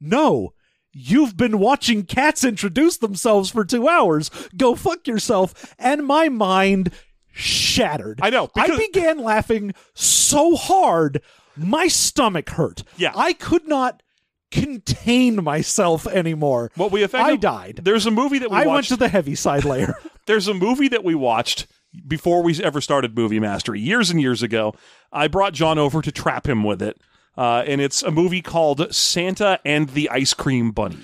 Speaker 1: no. You've been watching cats introduce themselves for two hours. Go fuck yourself. And my mind shattered.
Speaker 2: I know,
Speaker 1: I began laughing so hard, my stomach hurt.
Speaker 2: Yeah.
Speaker 1: I could not contain myself anymore.
Speaker 2: what we effectively
Speaker 1: I died.
Speaker 2: There's a movie that we watched.
Speaker 1: I went to the Heaviside Layer.
Speaker 2: there's a movie that we watched before we ever started Movie Mastery years and years ago. I brought John over to trap him with it. Uh, and it's a movie called Santa and the Ice Cream Bunny.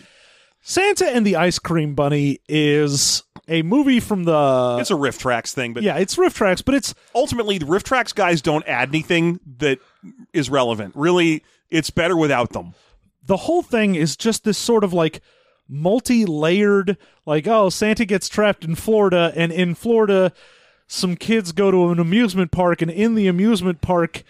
Speaker 1: Santa and the Ice Cream Bunny is a movie from the.
Speaker 2: It's a RiffTrax thing, but
Speaker 1: yeah, it's RiffTrax, but it's
Speaker 2: ultimately the RiffTrax guys don't add anything that is relevant. Really, it's better without them.
Speaker 1: the whole thing is just this sort of like multi-layered like oh santa gets trapped in florida and in florida some kids go to an amusement park and in the amusement park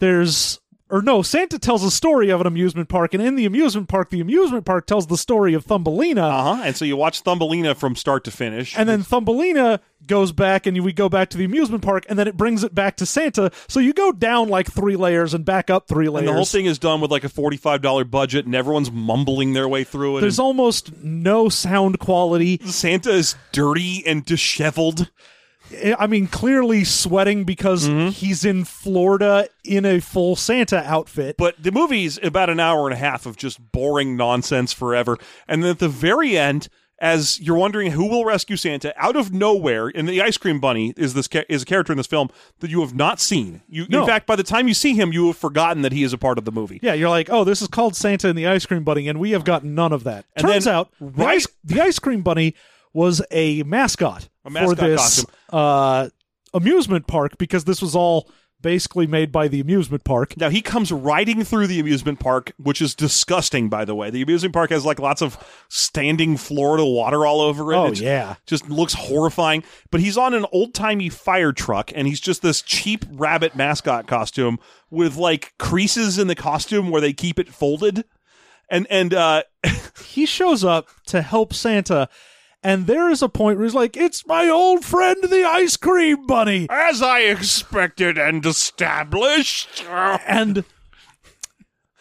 Speaker 1: there's or no santa tells a story of an amusement park and in the amusement park the amusement park tells the story of thumbelina
Speaker 2: Uh huh. And so you watch Thumbelina from start to finish.
Speaker 1: and then Thumbelina goes back, and we go back to the amusement park, and then it brings it back to Santa. So you go down like three layers and back up three layers.
Speaker 2: And the whole thing is done with like a forty-five dollar budget, and everyone's mumbling their way through it.
Speaker 1: There's almost no sound quality.
Speaker 2: Santa is dirty and disheveled.
Speaker 1: I mean, clearly sweating because
Speaker 2: Mm-hmm.
Speaker 1: he's in Florida in a full Santa outfit.
Speaker 2: But the movie's about an hour and a half of just boring nonsense forever. And then at the very end, as you're wondering who will rescue Santa, out of nowhere, and the ice cream bunny is this ca- is a character in this film that you have not seen. You,
Speaker 1: No.
Speaker 2: in fact, by the time you see him, you have forgotten that he is a part of the movie.
Speaker 1: Yeah, you're like, oh, this is called Santa and the Ice Cream Bunny, and we have gotten none of that.
Speaker 2: And
Speaker 1: Turns out, the, ice, the Ice Cream Bunny was a mascot,
Speaker 2: A mascot
Speaker 1: for this uh, amusement park because this was all basically made by the amusement park.
Speaker 2: Now he comes riding through the amusement park, which is disgusting, by the way. The amusement park has like lots of standing Florida water all over it.
Speaker 1: Oh,
Speaker 2: It's-
Speaker 1: yeah.
Speaker 2: just looks horrifying. But he's on an old timey fire truck, and he's just this cheap rabbit mascot costume with like creases in the costume where they keep it folded. And and uh,
Speaker 1: he shows up to help Santa, and there is a point where he's like, "It's my old friend, the Ice Cream Bunny,"
Speaker 2: as I expected and established,
Speaker 1: and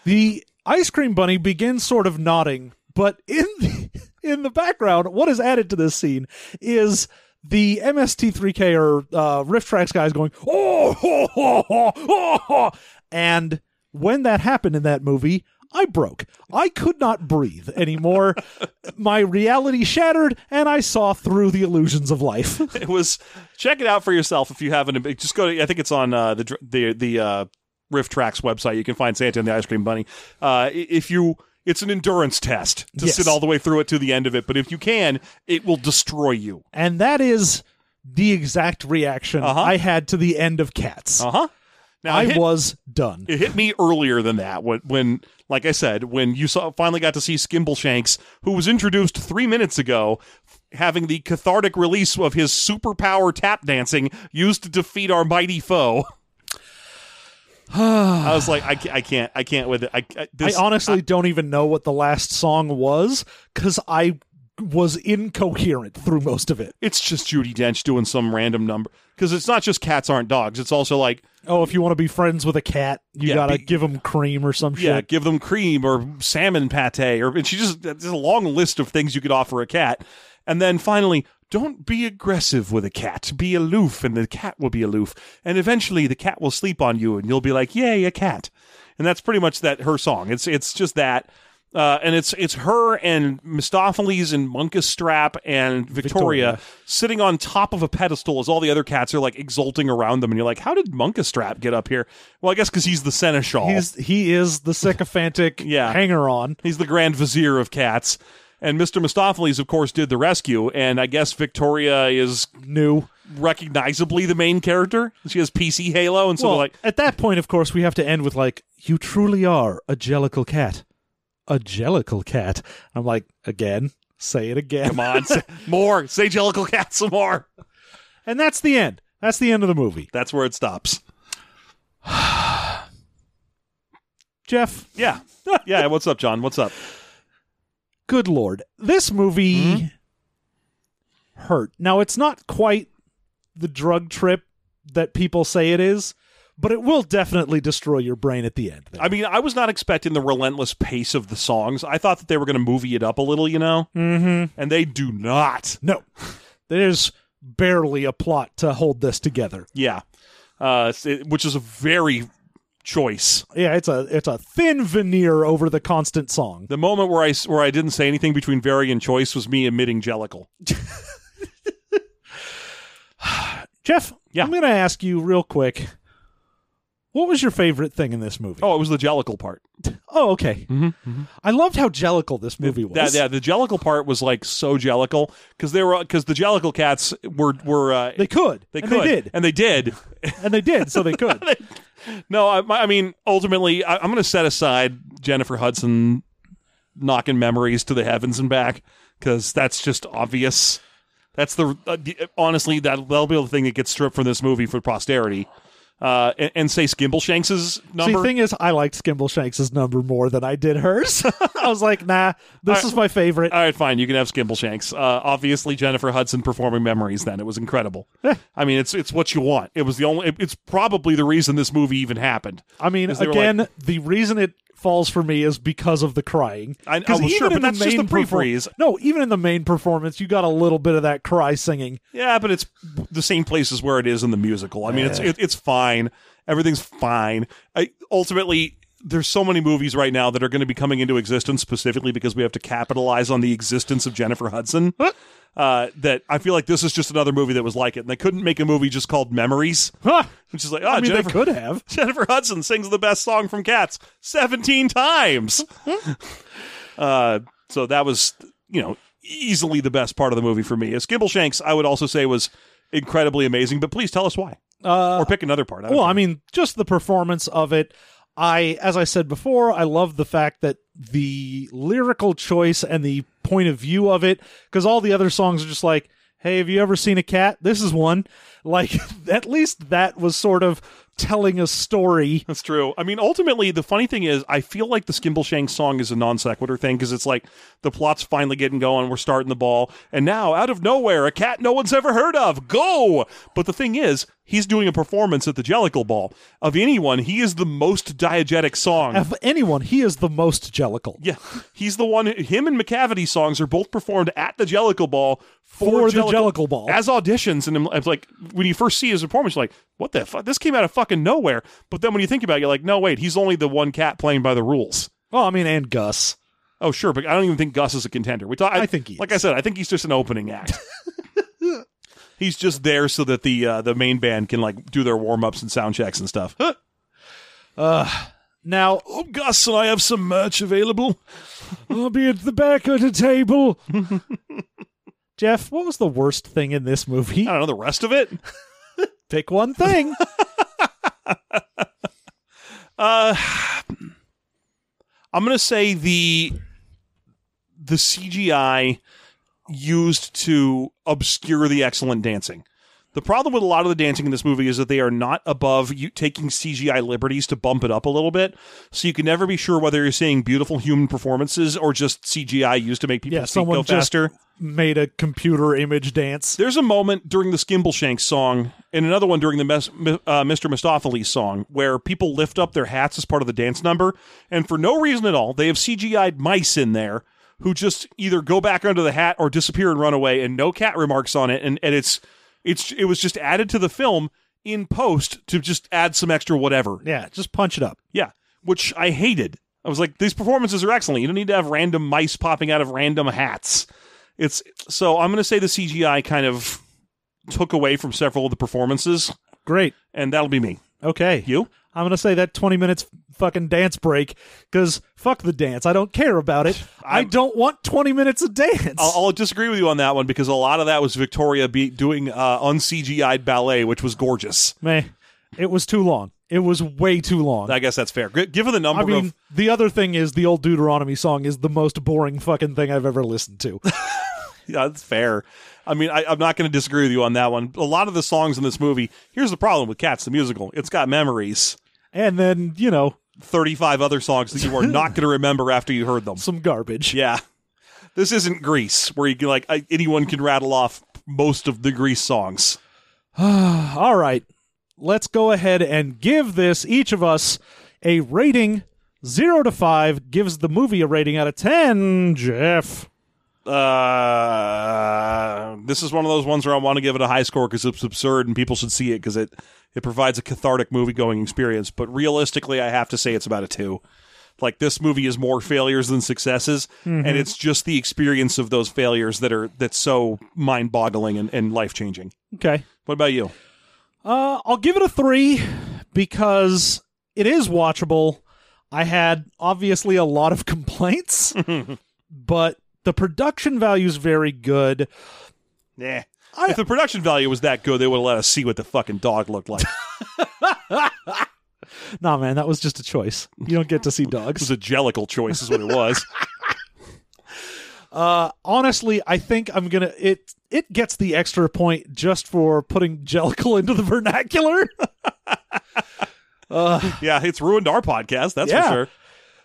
Speaker 1: the Ice Cream Bunny begins sort of nodding, but in the, in the background, what is added to this scene is the MST3K or uh, RiffTrax guys going, oh, ho, ho, ho, ho, ho." and when that happened in that movie, I broke. I could not breathe anymore. My reality shattered, and I saw through the illusions of life.
Speaker 2: it was check it out for yourself if you haven't just go to i think it's on uh, the the the uh RiffTrax website you can find santa and the ice cream bunny uh if you it's an endurance test to
Speaker 1: Yes.
Speaker 2: sit all the way through it to the end of it but if you can it will destroy you
Speaker 1: and that is the exact reaction
Speaker 2: Uh-huh.
Speaker 1: I had to the end of Cats.
Speaker 2: uh-huh now
Speaker 1: I
Speaker 2: hit,
Speaker 1: was done.
Speaker 2: it hit me earlier than that when when like i said when you saw finally got to see skimbleshanks who was introduced three minutes ago having the cathartic release of his superpower tap dancing used to defeat our mighty foe I was like, I, I can't, I can't with it. I, I, this,
Speaker 1: I honestly don't even know what the last song was because I was incoherent through most of it.
Speaker 2: it's just Judi Dench doing some random number because it's not just cats aren't dogs. It's also like,
Speaker 1: Oh, if you want to be friends with a cat, you
Speaker 2: Yeah,
Speaker 1: gotta
Speaker 2: be-
Speaker 1: give them cream or some shit.
Speaker 2: yeah,
Speaker 1: shit.
Speaker 2: give them cream or salmon pate, or and she just there's a long list of things you could offer a cat, and then finally. Don't be aggressive with a cat. Be aloof, and the cat will be aloof. And eventually, the cat will sleep on you, and you'll be like, "Yay, a cat!" And that's pretty much that her song. It's it's just that, uh, and it's it's her and Mistoffelees and Munkustrap and Victoria,
Speaker 1: Victoria.
Speaker 2: sitting on top of a pedestal as all the other cats are like exulting around them, and you're like, "How did Munkustrap get up here?" Well, I guess because he's the seneschal.
Speaker 1: He's he is the sycophantic
Speaker 2: Yeah.
Speaker 1: hanger on.
Speaker 2: He's the Grand Vizier of cats. And Mr. Mistoffelees, of course, did the rescue. And I guess Victoria is
Speaker 1: New.
Speaker 2: recognizably the main character. She has PC Halo. And so
Speaker 1: well,
Speaker 2: like,
Speaker 1: at that point, of course, we have to end with like, "You truly are a jellicle cat, a jellicle cat." I'm like, again, say it again,
Speaker 2: come on, say, more. Say Jellicle Cat some more.
Speaker 1: and that's the end. That's the end of the movie.
Speaker 2: That's where it stops.
Speaker 1: Jeff,
Speaker 2: Yeah. Yeah. What's up, John? What's up?
Speaker 1: good lord, this movie
Speaker 2: Mm-hmm.
Speaker 1: hurt. Now, it's not quite the drug trip that people say it is, but it will definitely destroy your brain at the end.
Speaker 2: I mean, I was not expecting the relentless pace of the songs. I thought that they were going to movie it up a little, you know?
Speaker 1: mm-hmm.
Speaker 2: And they do not.
Speaker 1: No, there's barely a plot to hold this together.
Speaker 2: Yeah. Uh, it- which is a very choice.
Speaker 1: Yeah, it's a it's a thin veneer over the constant song.
Speaker 2: The moment where I where I didn't say anything between very and choice was me admitting Jellicle.
Speaker 1: Jeff,
Speaker 2: Yeah.
Speaker 1: I'm going to ask you real quick. What was your favorite thing in this movie?
Speaker 2: Oh, it was the Jellicle part.
Speaker 1: Oh, okay. I loved how jellicle this movie was.
Speaker 2: That, yeah, the Jellicle part was like so Jellicle because they were because the Jellicle cats were were uh,
Speaker 1: They could.
Speaker 2: they
Speaker 1: and
Speaker 2: could
Speaker 1: They did.
Speaker 2: and they did.
Speaker 1: and they did, so they could.
Speaker 2: no, I, I mean ultimately I, I'm going to set aside Jennifer Hudson knocking memories to the heavens and back because that's just obvious. That's the uh, honestly that that'll be the thing that gets stripped from this movie for posterity. Uh, and, and say Skimbleshanks'
Speaker 1: See,
Speaker 2: number.
Speaker 1: the thing is, I liked Skimbleshanks' number more than I did hers. I was like, nah, this
Speaker 2: All
Speaker 1: is my favorite.
Speaker 2: All right, fine. You can have Skimbleshanks. Uh, obviously, Jennifer Hudson performing "Memories." Then it was incredible. I mean, it's it's what you want. It was the only. it- it's probably the reason this movie even happened.
Speaker 1: I mean, again, the reason it falls for me is because of the crying.
Speaker 2: I- oh, well, sure, but that's just the pre-freeze.
Speaker 1: No, even in the main performance, you got a little bit of that cry singing.
Speaker 2: Yeah, but it's the same places where it is in the musical. I mean, it's it, it's fine. Everything's fine. I, ultimately, there's so many movies right now that are going to be coming into existence specifically because we have to capitalize on the existence of Jennifer Hudson. Uh, that I feel like this is just another movie that was like it, and they couldn't make a movie just called Memories,
Speaker 1: Huh.
Speaker 2: which is like, oh,
Speaker 1: I mean,
Speaker 2: Jennifer,
Speaker 1: they could have.
Speaker 2: Jennifer Hudson sings the best song from Cats 17 times. uh, so that was, you know, easily the best part of the movie for me. As Skimbleshanks, I would also say was incredibly amazing, but please tell us why.
Speaker 1: Uh,
Speaker 2: or pick another part. I
Speaker 1: well,
Speaker 2: care.
Speaker 1: I mean, just the performance of it. I, as I said before, I love the fact that the lyrical choice and the point of view of it, because all the other songs are just like, "Hey, have you ever seen a cat? This is one." Like, at least that was sort of telling a story.
Speaker 2: That's true. I mean, ultimately, the funny thing is, I feel like the Skimbleshank song is a non sequitur thing because it's like the plot's finally getting going, we're starting the ball, and now out of nowhere, a cat no one's ever heard of, go! But the thing is, he's doing a performance at the Jellicle Ball. Of anyone, he is the most diegetic song.
Speaker 1: Of anyone, he is the most jellicle.
Speaker 2: yeah, he's the one. Him and Macavity songs are both performed at the Jellicle Ball
Speaker 1: For the Jellicle Ball.
Speaker 2: as auditions. And I'm, I'm like, when you first see his performance, you're like, what the fuck? This came out of fucking nowhere. But then when you think about it, you're like, no, wait, he's only the one cat playing by the rules.
Speaker 1: Well, I mean, and Gus.
Speaker 2: Oh, sure, but I don't even think Gus is a contender. We thought,
Speaker 1: I think he
Speaker 2: like
Speaker 1: is.
Speaker 2: I said, I think he's just an opening act. he's just there so that the uh, the main band can like do their warm ups and sound checks and stuff.
Speaker 1: uh, Now,
Speaker 2: Oh, Gus, and I have some merch available.
Speaker 1: I'll be at the back of the table. Jeff, what was the worst thing in this movie?
Speaker 2: I don't know the rest of it.
Speaker 1: Pick one thing.
Speaker 2: Uh, I'm gonna say the the CGI used to obscure the excellent dancing. The problem with a lot of the dancing in this movie is that they are not above you taking CGI liberties to bump it up a little bit, so you can never be sure whether you're seeing beautiful human performances or just CGI used to make people
Speaker 1: Yeah, someone
Speaker 2: go
Speaker 1: just
Speaker 2: faster.
Speaker 1: made a computer image dance.
Speaker 2: There's a moment during the Skimbleshanks song and another one during the Mes- uh, Mr. Mistoffelees song where people lift up their hats as part of the dance number, and for no reason at all, they have CGI'd mice in there who just either go back under the hat or disappear and run away, and no cat remarks on it, and, and it's it's it was just added to the film in post to just add some extra whatever.
Speaker 1: Yeah, just punch it up.
Speaker 2: Yeah, which I hated. I was like, these performances are excellent. You don't need to have random mice popping out of random hats. It's so I'm going to say the CGI kind of took away from several of the performances,
Speaker 1: Great.
Speaker 2: and that'll be me.
Speaker 1: Okay.
Speaker 2: You?
Speaker 1: I'm going to say that 20 minutes fucking dance break because fuck the dance. I don't care about it. I
Speaker 2: I'm-
Speaker 1: don't want 20 minutes of dance.
Speaker 2: I'll, I'll disagree with you on that one because a lot of that was Victoria be doing uh, un-CGI'd ballet, which was gorgeous.
Speaker 1: Meh. It was too long. It was way too long.
Speaker 2: I guess that's fair. G- Given the number
Speaker 1: I mean,
Speaker 2: of
Speaker 1: the other thing is the old Deuteronomy song is the most boring fucking thing I've ever listened to.
Speaker 2: Yeah, that's fair. I mean, I, I'm not going to disagree with you on that one. A lot of the songs in this movie, here's the problem with Cats, the musical. It's got memories.
Speaker 1: and then, you know,
Speaker 2: 35 other songs that you are not going to remember after you heard them.
Speaker 1: some garbage.
Speaker 2: Yeah. This isn't Grease, where you can, like, I, anyone can rattle off most of the Grease songs.
Speaker 1: All right. Let's go ahead and give this, each of us, a rating. Zero to five gives the movie a rating out of 10. Jeff.
Speaker 2: Uh, this is one of those ones where I want to give it a high score because it's absurd and people should see it because it, it provides a cathartic movie going experience. But realistically, I have to say it's about a two. Like this movie is more failures than successes, and it's just the experience of those failures that are that's so mind boggling and, and life changing.
Speaker 1: Okay.
Speaker 2: What about you?
Speaker 1: Uh, I'll give it a three because it is watchable. I had obviously a lot of complaints, but the production value is very good.
Speaker 2: Yeah. if the production value was that good, they would have let us see what the fucking dog looked like.
Speaker 1: Nah, man, that was just a choice. You don't get to see dogs.
Speaker 2: It was a jellicle choice, is what it was.
Speaker 1: Uh, honestly, I think I'm gonna it. It gets the extra point just for putting Jellicle into the vernacular.
Speaker 2: yeah, it's ruined our podcast. That's
Speaker 1: Yeah.
Speaker 2: for sure.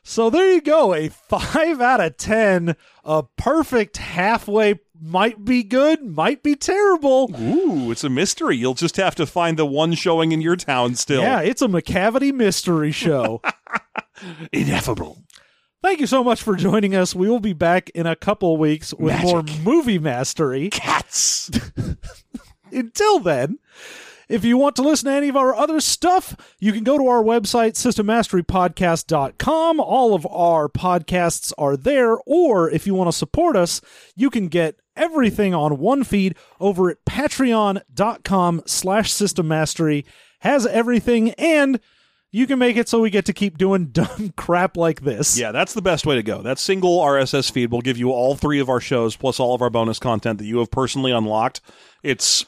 Speaker 1: So there you go, a five out of ten, a perfect halfway. Might be good, might be terrible.
Speaker 2: Ooh, it's a mystery. You'll just have to find the one showing in your town still.
Speaker 1: Yeah, it's a Macavity mystery show.
Speaker 2: Ineffable.
Speaker 1: Thank you so much for joining us. We will be back in a couple weeks with
Speaker 2: Magic.
Speaker 1: more movie mastery.
Speaker 2: Cats.
Speaker 1: Until then, if you want to listen to any of our other stuff, you can go to our website, systemmasterypodcast.com. All of our podcasts are there. Or if you want to support us, you can get everything on one feed over at patreon.com slash systemmastery. Has everything and you can make it so we get to keep doing dumb crap like this.
Speaker 2: yeah, that's the best way to go. That single RSS feed will give you all three of our shows plus all of our bonus content that you have personally unlocked. It's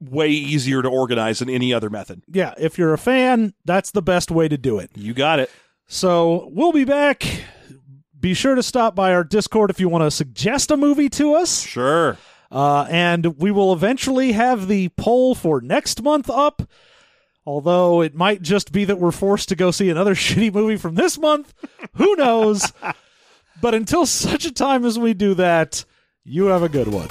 Speaker 2: way easier to organize than any other method.
Speaker 1: Yeah, if you're a fan, that's the best way to do it.
Speaker 2: You got it.
Speaker 1: So we'll be back. Be sure to stop by our Discord if you want to suggest a movie to us.
Speaker 2: Sure.
Speaker 1: Uh, and we will eventually have the poll for next month up. Although it might just be that we're forced to go see another shitty movie from this month. Who knows? but until such a time as we do that, you have a good one.